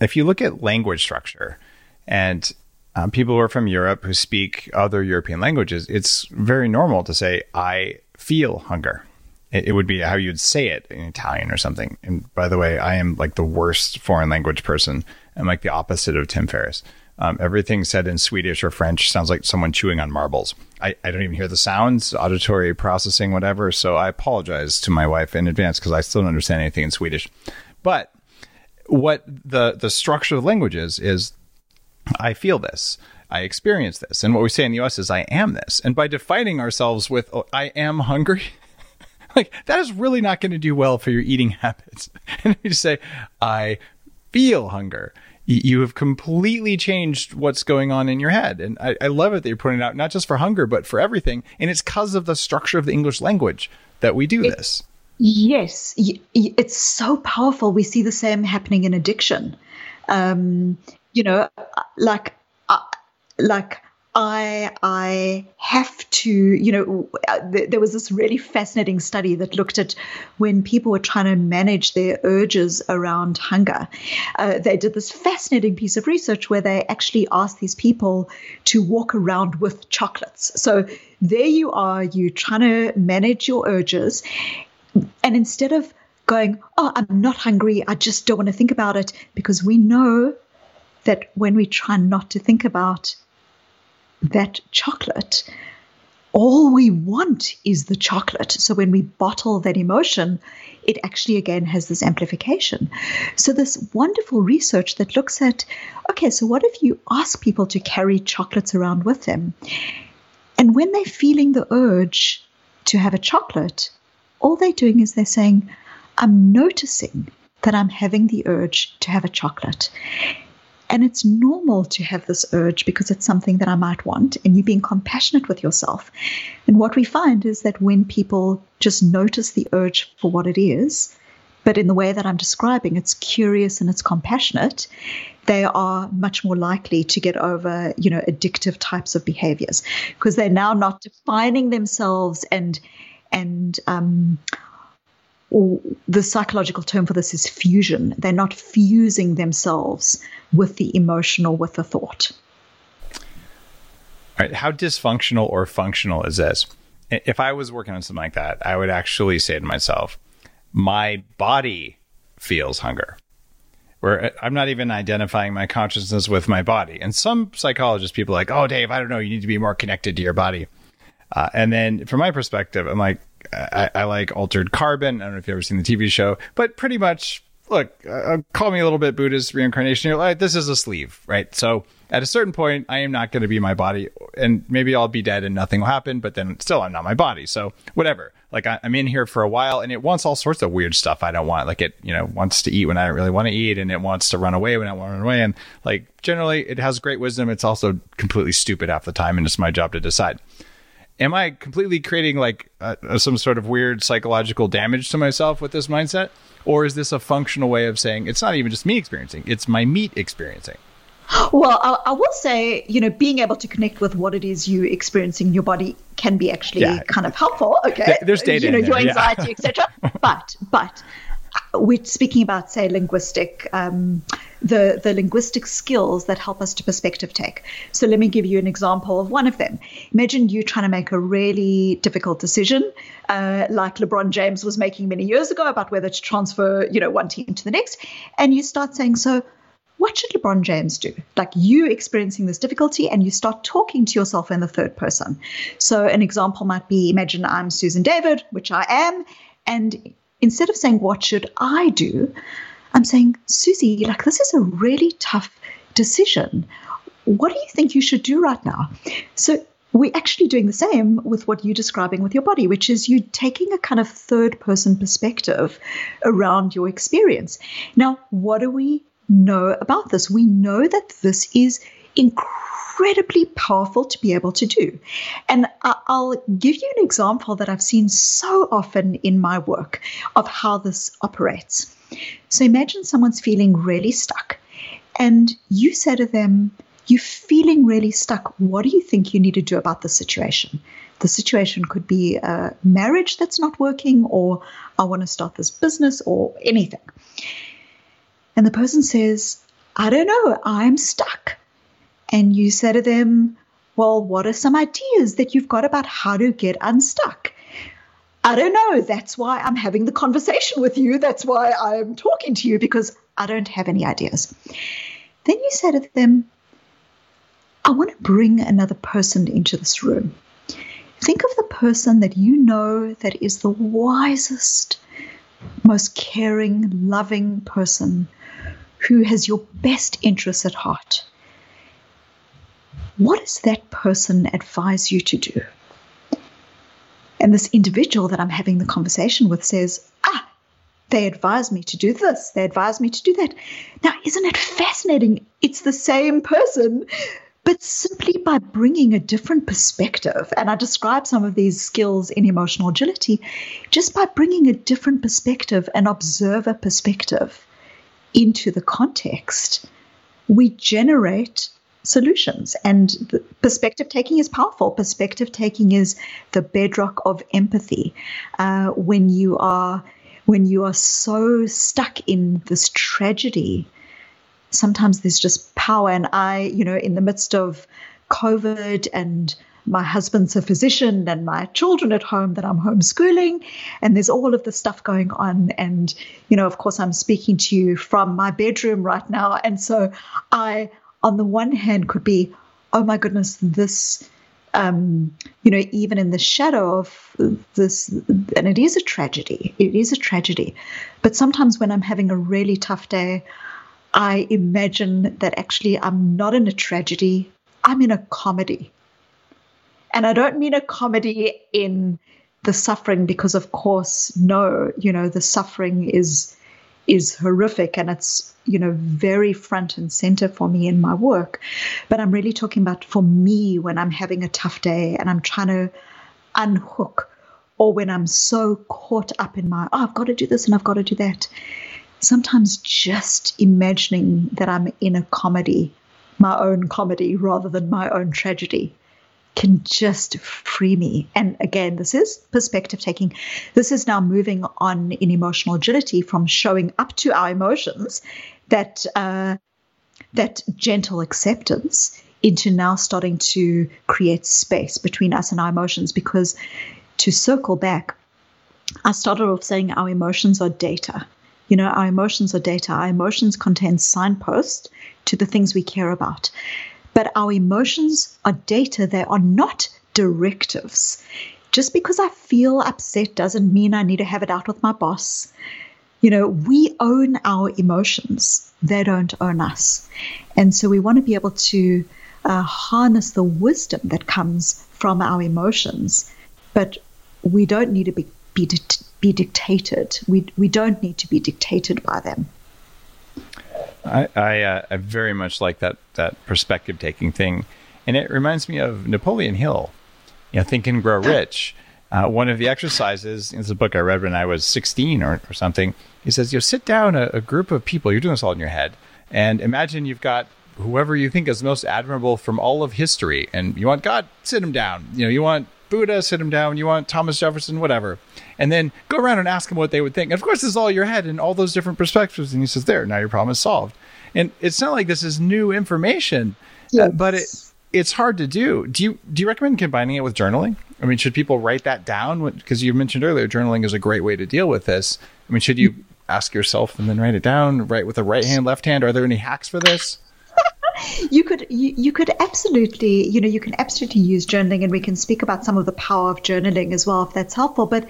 Speaker 2: if you look at language structure and um, people who are from Europe who speak other European languages, it's very normal to say, I feel hunger. It, it, would be how you'd say it in Italian or something. And by the way, I am like the worst foreign language person. I'm like the opposite of Tim Ferriss. Um, everything said in Swedish or French sounds like someone chewing on marbles. I, I don't even hear the sounds, auditory processing, whatever. So I apologize to my wife in advance because I still don't understand anything in Swedish. But what the the structure of language is is I feel this. I experience this. And what we say in the US is I am this. And by defining ourselves with oh, I am hungry, like that is really not going to do well for your eating habits. And you just say I feel hunger. You have completely changed what's going on in your head. And I, I love it that you're pointing out, not just for hunger, but for everything. And it's because of the structure of the English language that we do it, this.
Speaker 3: Yes, it's so powerful. We see the same happening in addiction. Um, you know, like, uh, like I I have to, you know, uh, th- there was this really fascinating study that looked at when people were trying to manage their urges around hunger. Uh, they did this fascinating piece of research where they actually asked these people to walk around with chocolates. So there you are, you trying to manage your urges, and instead of going, oh, I'm not hungry, I just don't want to think about it, because we know that when we try not to think about that chocolate, all we want is the chocolate. So when we bottle that emotion, it actually again has this amplification. So, this wonderful research that looks at okay, so what if you ask people to carry chocolates around with them? And when they're feeling the urge to have a chocolate, all they're doing is they're saying, I'm noticing that I'm having the urge to have a chocolate. And it's normal to have this urge because it's something that I might want, and you being compassionate with yourself. And what we find is that when people just notice the urge for what it is, but in the way that I'm describing, it's curious and it's compassionate, they are much more likely to get over, you know, addictive types of behaviors because they're now not defining themselves and and um, the psychological term for this is fusion. They're not fusing themselves with the emotional, with the thought.
Speaker 2: All right. How dysfunctional or functional is this? If I was working on something like that, I would actually say to myself, my body feels hunger. Where I'm not even identifying my consciousness with my body. And some psychologists, people are like, oh, Dave, I don't know, you need to be more connected to your body. Uh, and then from my perspective, I'm like, I, I, like Altered Carbon. I don't know if you've ever seen the TV show, but pretty much, look, uh, uh, call me a little bit Buddhist reincarnation. You're like, this is a sleeve, right? So at a certain point, I am not going to be my body, and maybe I'll be dead and nothing will happen. But then still, I'm not my body. So whatever. Like I, am in here for a while, and it wants all sorts of weird stuff I don't want. Like it, you know, wants to eat when I don't really want to eat, and it wants to run away when I want to run away. And like generally, it has great wisdom. It's also completely stupid half the time, and it's my job to decide am I completely creating like uh, some sort of weird psychological damage to myself with this mindset? Or is this a functional way of saying it's not even just me experiencing, it's my meat experiencing?
Speaker 3: Well, I, I, will say, you know, being able to connect with what it is you experiencing in your body can be actually yeah. kind of helpful. Okay,
Speaker 2: there's data,
Speaker 3: you know,
Speaker 2: your
Speaker 3: anxiety,
Speaker 2: yeah.
Speaker 3: etc. But, but uh, we're speaking about, say, linguistic, um, the the linguistic skills that help us to perspective take. So let me give you an example of one of them. Imagine you trying to make a really difficult decision, uh, like LeBron James was making many years ago about whether to transfer, you know, one team to the next, and you start saying, so what should LeBron James do? Like you experiencing this difficulty and you start talking to yourself in the third person. So an example might be imagine I'm Susan David, which I am, and instead of saying, What should I do? I'm saying, Susie, like this is a really tough decision. What do you think you should do right now? So we're actually doing the same with what you're describing with your body, which is you taking a kind of third person perspective around your experience. Now, what do we know about this. We know that this is incredibly powerful to be able to do. And I'll give you an example that I've seen so often in my work of how this operates. So imagine someone's feeling really stuck, and you say to them, You're feeling really stuck. What do you think you need to do about the situation? The situation could be a marriage that's not working, or I want to start this business, or anything. And the person says, I don't know, I'm stuck. And you say to them, Well, what are some ideas that you've got about how to get unstuck? I don't know. That's why I'm having the conversation with you. That's why I'm talking to you because I don't have any ideas. Then you say to them, I want to bring another person into this room. Think of the person that you know that is the wisest, most caring, loving person who has your best interests at heart, what does that person advise you to do? And this individual that I'm having the conversation with says, Ah, they advise me to do this, they advise me to do that. Now, isn't it fascinating? It's the same person, but simply by bringing a different perspective. And I describe some of these skills in emotional agility just by bringing a different perspective, an observer perspective into the context, we generate solutions. And perspective taking is powerful. Perspective taking is the bedrock of empathy. Uh, when you are when you are so stuck in this tragedy, sometimes there's just power. And I, you know, in the midst of COVID and my husband's a physician and my children at home that I'm homeschooling. And there's all of this stuff going on. And, you know, of course, I'm speaking to you from my bedroom right now. And so I, on the one hand, could be, oh my goodness, this. Um, you know, even in the shadow of this, and it is a tragedy. It is a tragedy. But sometimes when I'm having a really tough day, I imagine that actually I'm not in a tragedy, I'm in a comedy. And I don't mean a comedy in the suffering because of course no, you know, the suffering is is horrific and it's you know very front and center for me in my work. But i'm really talking about for me when i'm having a tough day and i'm trying to unhook or when i'm so caught up in my oh i've got to do this and i've got to do that. Sometimes just imagining that i'm in a comedy my own comedy rather than my own tragedy can just free me. And again, this is perspective taking. This is now moving on in emotional agility from showing up to our emotions, that uh, that gentle acceptance, into now starting to create space between us and our emotions. Because to circle back, I started off saying our emotions are data. You know, our emotions are data. Our emotions contain signposts to the things we care about. But our emotions are data, they are not directives. Just because I feel upset doesn't mean I need to have it out with my boss. You know, we own our emotions, they don't own us. And so we want to be able to uh, harness the wisdom that comes from our emotions, but we don't need to be, be, be dictated. We, we don't need to be dictated by them.
Speaker 2: I I, uh, I very much like that that perspective taking thing, and it reminds me of Napoleon Hill. You know, Think and Grow Rich. Uh, one of the exercises in the book I read when I was 16 or, or something. He says, you know, sit down a, a group of people. You're doing this all in your head, and imagine you've got whoever you think is most admirable from all of history. And you want God, sit him down. You know, you want Buddha, sit him down. You want Thomas Jefferson, whatever. And then go around and ask them what they would think. And of course, this is all your head and all those different perspectives. And he says, there, now your problem is solved. And it's not like this is new information, yes. uh, but it, it's hard to do. Do you do you recommend combining it with journaling? I mean, should people write that down? Because you mentioned earlier, journaling is a great way to deal with this. I mean, should you ask yourself and then write it down, write with the right hand, left hand? Are there any hacks for this?
Speaker 3: You could you, you could absolutely you know you can absolutely use journaling and we can speak about some of the power of journaling as well if that's helpful. But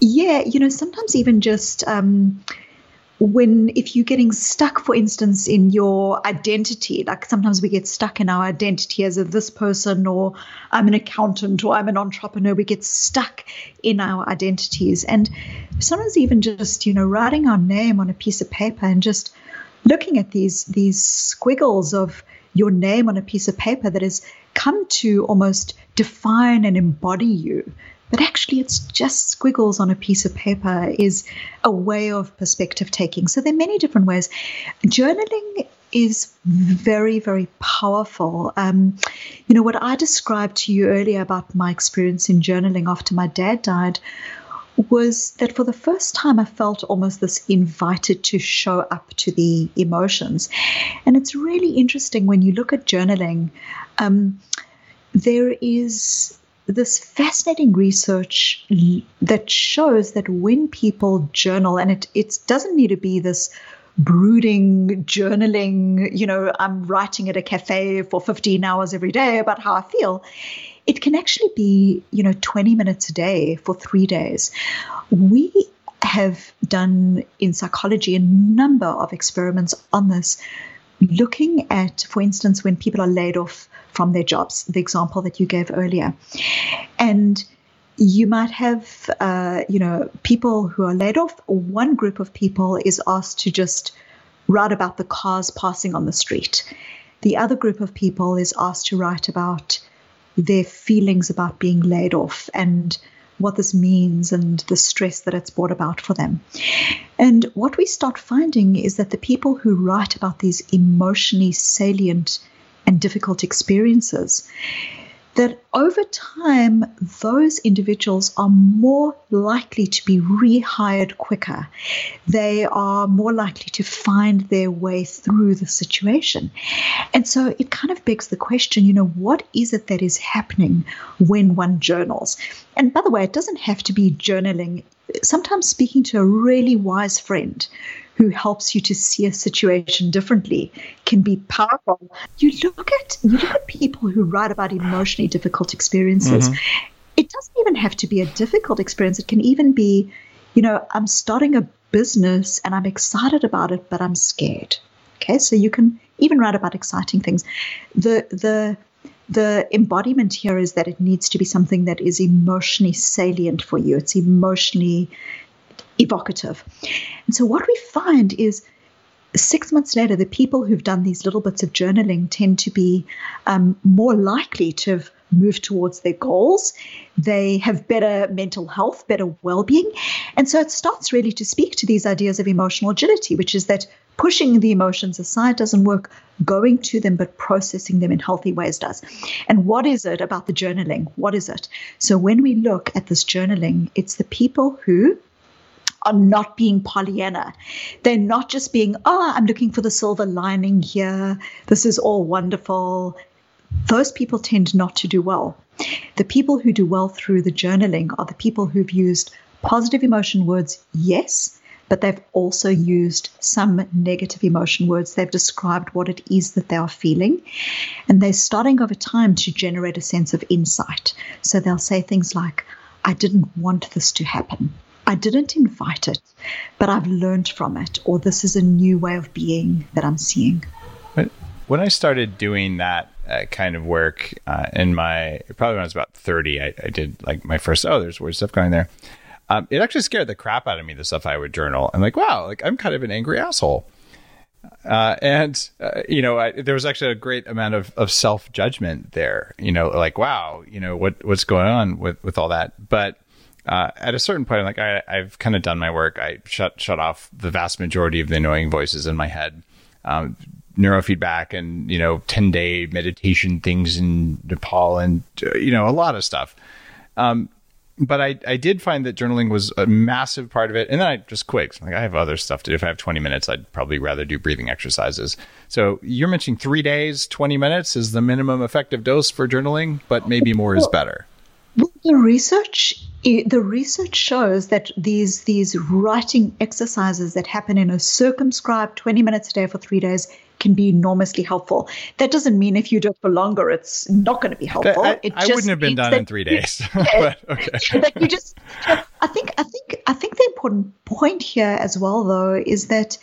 Speaker 3: yeah you know sometimes even just um, when if you're getting stuck for instance in your identity like sometimes we get stuck in our identity as a this person or i'm an accountant or i'm an entrepreneur we get stuck in our identities. And sometimes even just you know writing our name on a piece of paper and just looking at these these squiggles of your name on a piece of paper that has come to almost define and embody you. But actually it's just squiggles on a piece of paper is a way of perspective taking. So there are many different ways. Journaling is very very powerful. Um, you know what i described to you earlier about my experience in journaling after my dad died was that for the first time I felt almost this invited to show up to the emotions. And it's really interesting when you look at journaling, um, there is this fascinating research that shows that when people journal, and it, it doesn't need to be this brooding journaling, you know, I'm writing at a cafe for 15 hours every day about how I feel it can actually be, you know, 20 minutes a day for three days. We have done in psychology a number of experiments on this, looking at, for instance, when people are laid off from their jobs, the example that you gave earlier. And you might have, uh, you know, people who are laid off. One group of people is asked to just write about the cars passing on the street. The other group of people is asked to write about their feelings about being laid off and what this means and the stress that it's brought about for them. And what we start finding is that the people who write about these emotionally salient and difficult experiences that over time, those individuals are more likely to be rehired quicker. They are more likely to find their way through the situation. And so it kind of begs the question you know, what is it that is happening when one journals? And by the way, it doesn't have to be journaling. Sometimes speaking to a really wise friend who helps you to see a situation differently can be powerful. You look at you look at people who write about emotionally difficult experiences. Mm-hmm. It doesn't even have to be a difficult experience. It can even be, you know, I'm starting a business and I'm excited about it, but I'm scared. Okay, so you can even write about exciting things. The the the embodiment here is that it needs to be something that is emotionally salient for you. It's emotionally evocative. And so what we find is six months later, the people who've done these little bits of journaling tend to be um, more likely to have moved towards their goals. They have better mental health, better well being. And so it starts really to speak to these ideas of emotional agility, which is that pushing the emotions aside doesn't work, going to them but processing them in healthy ways does. And what is it about the journaling? What is it? So when we look at this journaling, it's the people who are not being Pollyanna. They're not just being, oh, I'm looking for the silver lining here. This is all wonderful. Those people tend not to do well. The people who do well through the journaling are the people who've used positive emotion words, yes, but they've also used some negative emotion words. They've described what it is that they are feeling. And they're starting over time to generate a sense of insight. So they'll say things like, I didn't want this to happen. I didn't invite it, but I've learned from it, or this is a new way of being that I'm seeing.
Speaker 2: When I started doing that uh, kind of work uh, in my, probably when I was about 30, I, I, did like my first, oh, there's weird stuff going there. Um, it actually scared the crap out of me, the stuff I would journal. I'm like, wow, like I'm kind of an angry asshole. Uh, and uh, you know, I, there was actually a great amount of, of self judgment there. You know, like wow, you know what what's going on with with all that. But uh, at a certain point, I'm like, I, have kind of done my work. I shut shut off the vast majority of the annoying voices in my head. Um, neurofeedback and you know 10 day meditation things in nepal and uh, you know a lot of stuff um, but I, I did find that journaling was a massive part of it. And then i just quit like i have other stuff to do. If i have 20 minutes i'd probably rather do breathing exercises. So you're mentioning three days 20 minutes is the minimum effective dose for journaling but maybe more is better.
Speaker 3: the research the research shows that these these writing exercises that happen in a circumscribed 20 minutes a day for three days can be enormously helpful. That doesn't mean if you do it for longer, it's not going to be helpful.
Speaker 2: I, I wouldn't have been done in three days. but, okay.
Speaker 3: that you just, I think, I think, I think the important point here as well, though, is that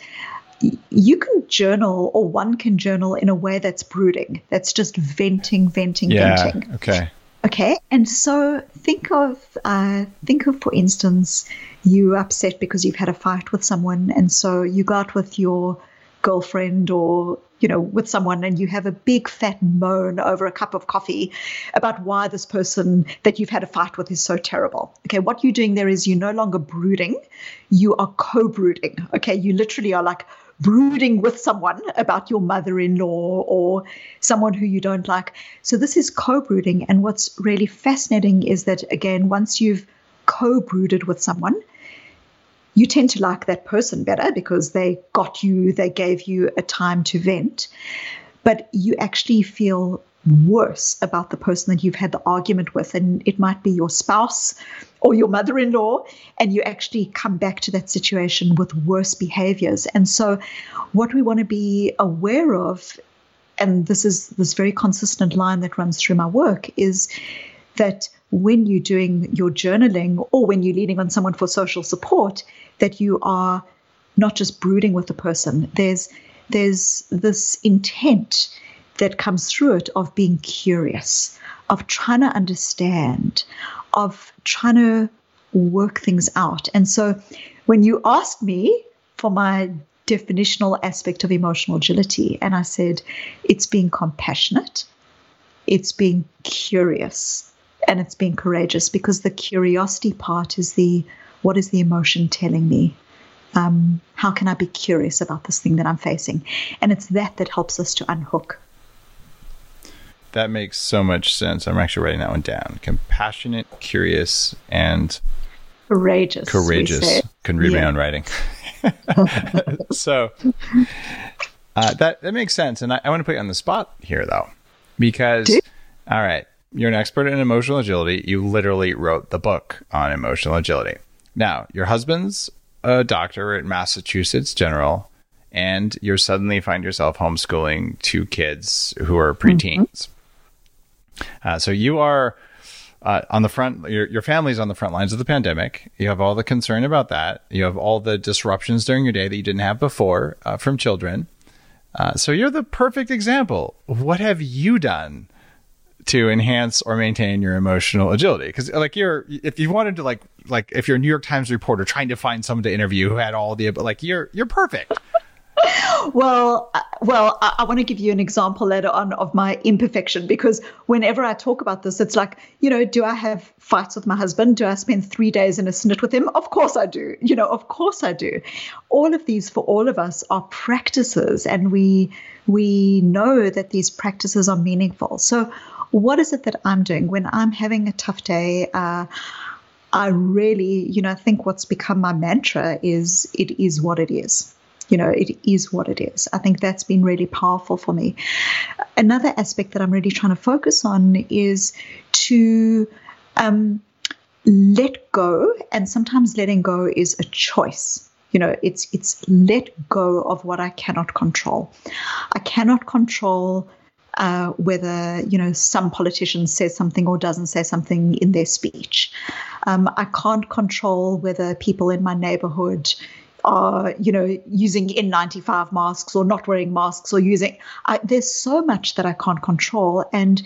Speaker 3: you can journal, or one can journal in a way that's brooding. That's just venting, venting,
Speaker 2: yeah,
Speaker 3: venting.
Speaker 2: Okay.
Speaker 3: Okay, and so think of uh, think of, for instance, you upset because you've had a fight with someone, and so you go out with your girlfriend or you know with someone and you have a big fat moan over a cup of coffee about why this person that you've had a fight with is so terrible. Okay what you're doing there is you're no longer brooding. You are co-brooding. Okay you literally are like brooding with someone about your mother-in-law or someone who you don't like. So this is co-brooding. And what's really fascinating is that again once you've co-brooded with someone you tend to like that person better because they got you, they gave you a time to vent. But you actually feel worse about the person that you've had the argument with. And it might be your spouse or your mother in law. And you actually come back to that situation with worse behaviors. And so, what we want to be aware of, and this is this very consistent line that runs through my work, is that when you're doing your journaling or when you're leaning on someone for social support, that you are not just brooding with the person. There's there's this intent that comes through it of being curious, of trying to understand, of trying to work things out. And so when you asked me for my definitional aspect of emotional agility, and I said it's being compassionate, it's being curious, and it's being courageous because the curiosity part is the what is the emotion telling me? Um, how can I be curious about this thing that I'm facing? And it's that that helps us to unhook.
Speaker 2: That makes so much sense. I'm actually writing that one down. Compassionate, curious, and
Speaker 3: courageous.
Speaker 2: Courageous. Couldn't read yeah. my own writing. so uh, that that makes sense. And I, I want to put you on the spot here, though, because all right, you're an expert in emotional agility. You literally wrote the book on emotional agility. Now, your husband's a doctor at Massachusetts General, and you suddenly find yourself homeschooling two kids who are preteens. Mm-hmm. Uh, so you are uh, on the front, your, your family's on the front lines of the pandemic. You have all the concern about that. You have all the disruptions during your day that you didn't have before uh, from children. Uh, so you're the perfect example. What have you done to enhance or maintain your emotional agility because like you're if you wanted to like like if you're a new york times reporter trying to find someone to interview who had all the like you're you're perfect
Speaker 3: well, uh, well, I, I want to give you an example later on of my imperfection because whenever I talk about this, it's like, you know, do I have fights with my husband? Do I spend three days in a snit with him? Of course I do. You know, of course I do. All of these for all of us are practices, and we we know that these practices are meaningful. So what is it that I'm doing when I'm having a tough day? Uh, I really, you know, I think what's become my mantra is it is what it is. You know, it is what it is. I think that's been really powerful for me. Another aspect that I'm really trying to focus on is to um, let go, and sometimes letting go is a choice. You know, it's it's let go of what I cannot control. I cannot control uh, whether you know some politician says something or doesn't say something in their speech. Um, I can't control whether people in my neighborhood are you know using N95 masks or not wearing masks or using. I, there's so much that I can't control, and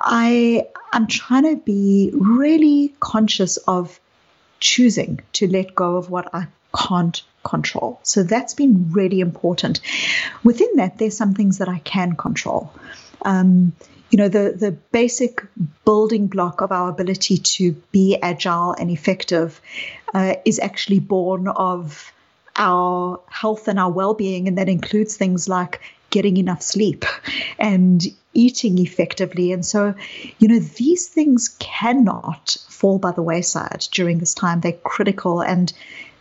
Speaker 3: I I'm trying to be really conscious of choosing to let go of what I can't control. So that's been really important. Within that, there's some things that I can control. Um, you know, the, the basic building block of our ability to be agile and effective uh, is actually born of our health and our well being. And that includes things like getting enough sleep and eating effectively. And so, you know, these things cannot fall by the wayside during this time. They're critical and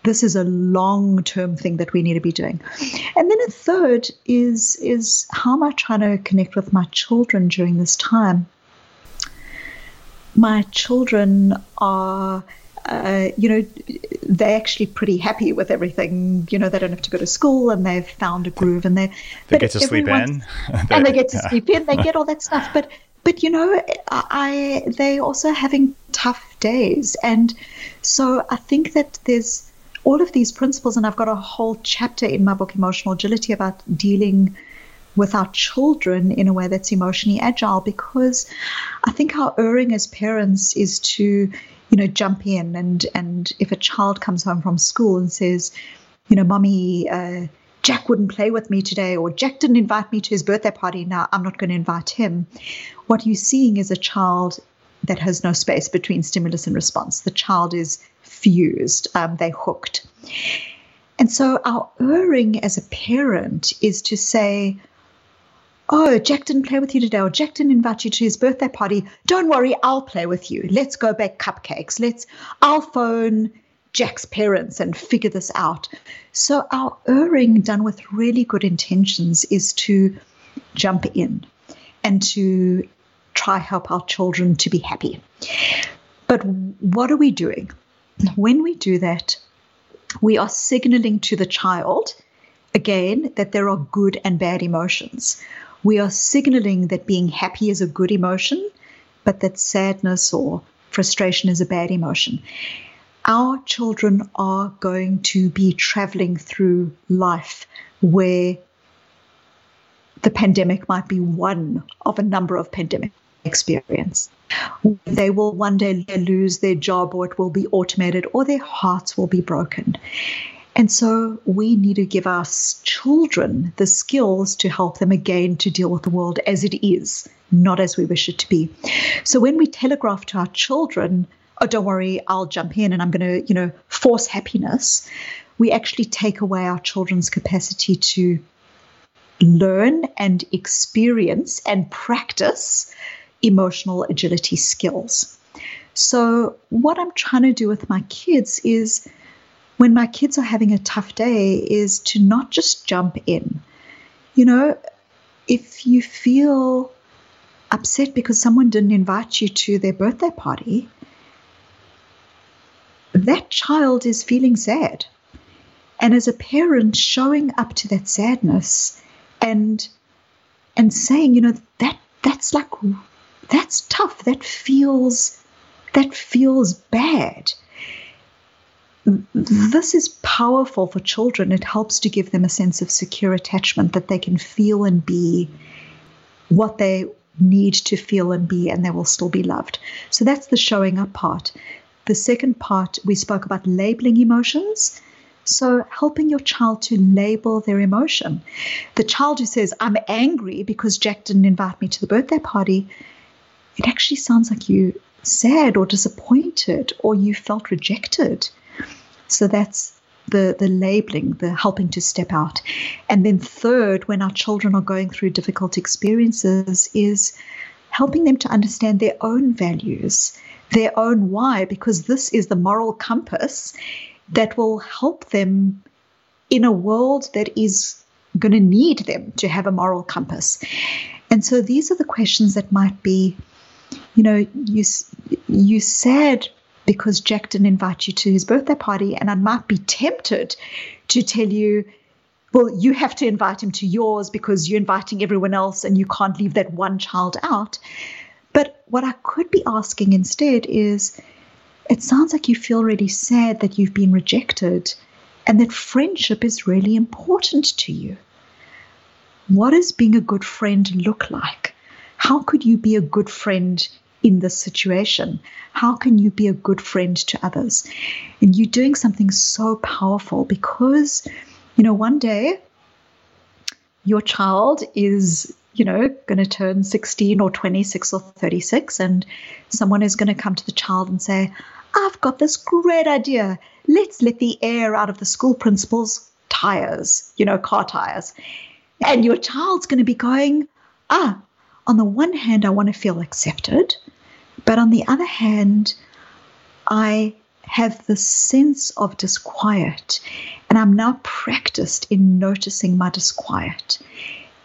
Speaker 3: this is a long term thing that we need to be doing. And then a third is is how am I trying to connect with my children during this time? My children are uh, you know, they're actually pretty happy with everything. You know, they don't have to go to school and they've found a groove and they
Speaker 2: they get to sleep in,
Speaker 3: and they get to sleep in. They get all that stuff, but but you know, I they also having tough days, and so I think that there's all of these principles, and I've got a whole chapter in my book, Emotional Agility, about dealing with our children in a way that's emotionally agile because I think our erring as parents is to, you know, jump in and and if a child comes home from school and says, you know, mommy, uh, Jack wouldn't play with me today, or Jack didn't invite me to his birthday party. Now I'm not going to invite him. What you're seeing is a child that has no space between stimulus and response. The child is fused, um, they're hooked. And so our erring as a parent is to say, Oh, Jack didn't play with you today, or Jack didn't invite you to his birthday party. Don't worry, I'll play with you. Let's go bake cupcakes. Let's, I'll phone Jack's parents and figure this out. So, our erring done with really good intentions is to jump in and to try help our children to be happy. But what are we doing? When we do that, we are signaling to the child, again, that there are good and bad emotions we are signaling that being happy is a good emotion, but that sadness or frustration is a bad emotion. Our children are going to be traveling through life where the pandemic might be one of a number of pandemic experience. They will one day lose their job or it will be automated or their hearts will be broken. And so we need to give our children the skills to help them again to deal with the world as it is, not as we wish it to be. So when we telegraph to our children, oh, don't worry, I'll jump in and I'm going to, you know, force happiness, we actually take away our children's capacity to learn and experience and practice emotional agility skills. So, what I'm trying to do with my kids is when my kids are having a tough day is to not just jump in. You know, if you feel upset because someone didn't invite you to their birthday party, that child is feeling sad. And as a parent, showing up to that sadness and and saying, you know, that that's like that's tough. That feels that feels bad this is powerful for children. It helps to give them a sense of secure attachment that they can feel and be what they need to feel and be, and they will still be loved. So that's the showing up part. The second part, we spoke about labeling emotions. So, helping your child to label their emotion. The child who says, I'm angry because Jack didn't invite me to the birthday party, it actually sounds like you're sad or disappointed or you felt rejected. So that's the, the labeling, the helping to step out. And then, third, when our children are going through difficult experiences, is helping them to understand their own values, their own why, because this is the moral compass that will help them in a world that is going to need them to have a moral compass. And so these are the questions that might be, you know, you you said because Jack didn't invite you to his birthday party. And I might be tempted to tell you, well, you have to invite him to yours because you're inviting everyone else and you can't leave that one child out. But what I could be asking instead is it sounds like you feel really sad that you've been rejected and that friendship is really important to you. What does being a good friend look like? How could you be a good friend in this situation? How can you be a good friend to others? And you're doing something so powerful because, you know, one day your child is, you know, going to turn 16 or 26 or 36, and someone is going to come to the child and say, I've got this great idea. Let's let the air out of the school principal's tires, you know, car tires. And your child's going to be going, ah, on the one hand, I want to feel accepted. But on the other hand, I have this sense of disquiet. And I'm now practiced in noticing my disquiet.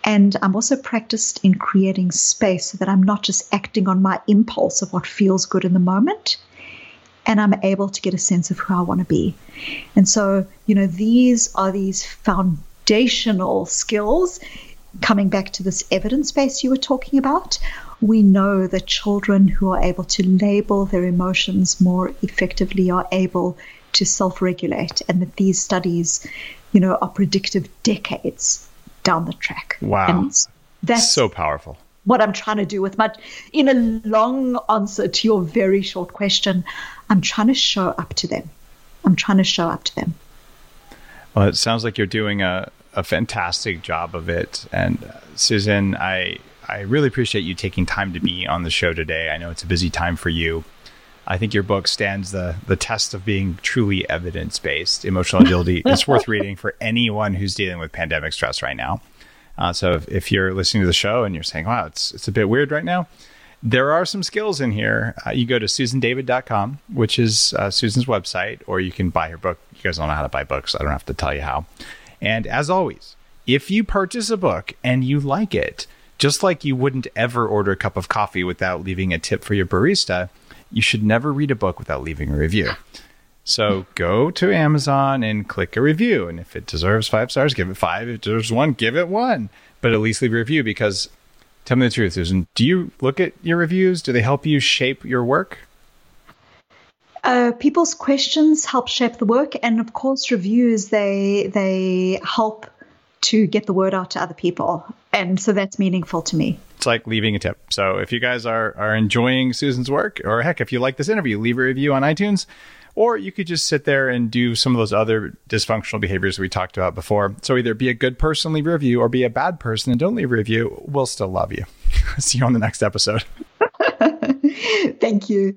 Speaker 3: And I'm also practiced in creating space so that I'm not just acting on my impulse of what feels good in the moment. And I'm able to get a sense of who I want to be. And so, you know, these are these foundational skills. Coming back to this evidence base you were talking about, we know that children who are able to label their emotions more effectively are able to self regulate, and that these studies, you know, are predictive decades down the track.
Speaker 2: Wow. And that's so powerful.
Speaker 3: What I'm trying to do with my, in a long answer to your very short question, I'm trying to show up to them. I'm trying to show up to them.
Speaker 2: Well, it sounds like you're doing a, a fantastic job of it. And uh, Susan, I I really appreciate you taking time to be on the show today. I know it's a busy time for you. I think your book stands the the test of being truly evidence based. Emotional agility It's worth reading for anyone who's dealing with pandemic stress right now. Uh, so if, if, you're listening to the show and you're saying, "Wow, it's it's a bit weird right now," there are some skills in here. Uh, you go to susandavid.com, which is uh, Susan's website, or you can buy her book. You guys don't know how to buy books. I don't have to tell you how. And as always, if you purchase a book and you like it, just like you wouldn't ever order a cup of coffee without leaving a tip for your barista, you should never read a book without leaving a review. So go to Amazon and click a review. And if it deserves five stars, give it five. If it deserves one, give it one. But at least leave a review because tell me the truth, Susan. Do you look at your reviews? Do they help you shape your work?
Speaker 3: Uh, people's questions help shape the work, and of course, reviews they they help to get the word out to other people. And so that's meaningful to me.
Speaker 2: It's like leaving a tip. So if you guys are, are enjoying Susan's work, or heck, if you like this interview, leave a review on iTunes. Or you could just sit there and do some of those other dysfunctional behaviors we talked about before. So either be a good person, leave a review, or be a bad person and don't leave a review. We'll still love you. See you on the next episode.
Speaker 3: Thank you.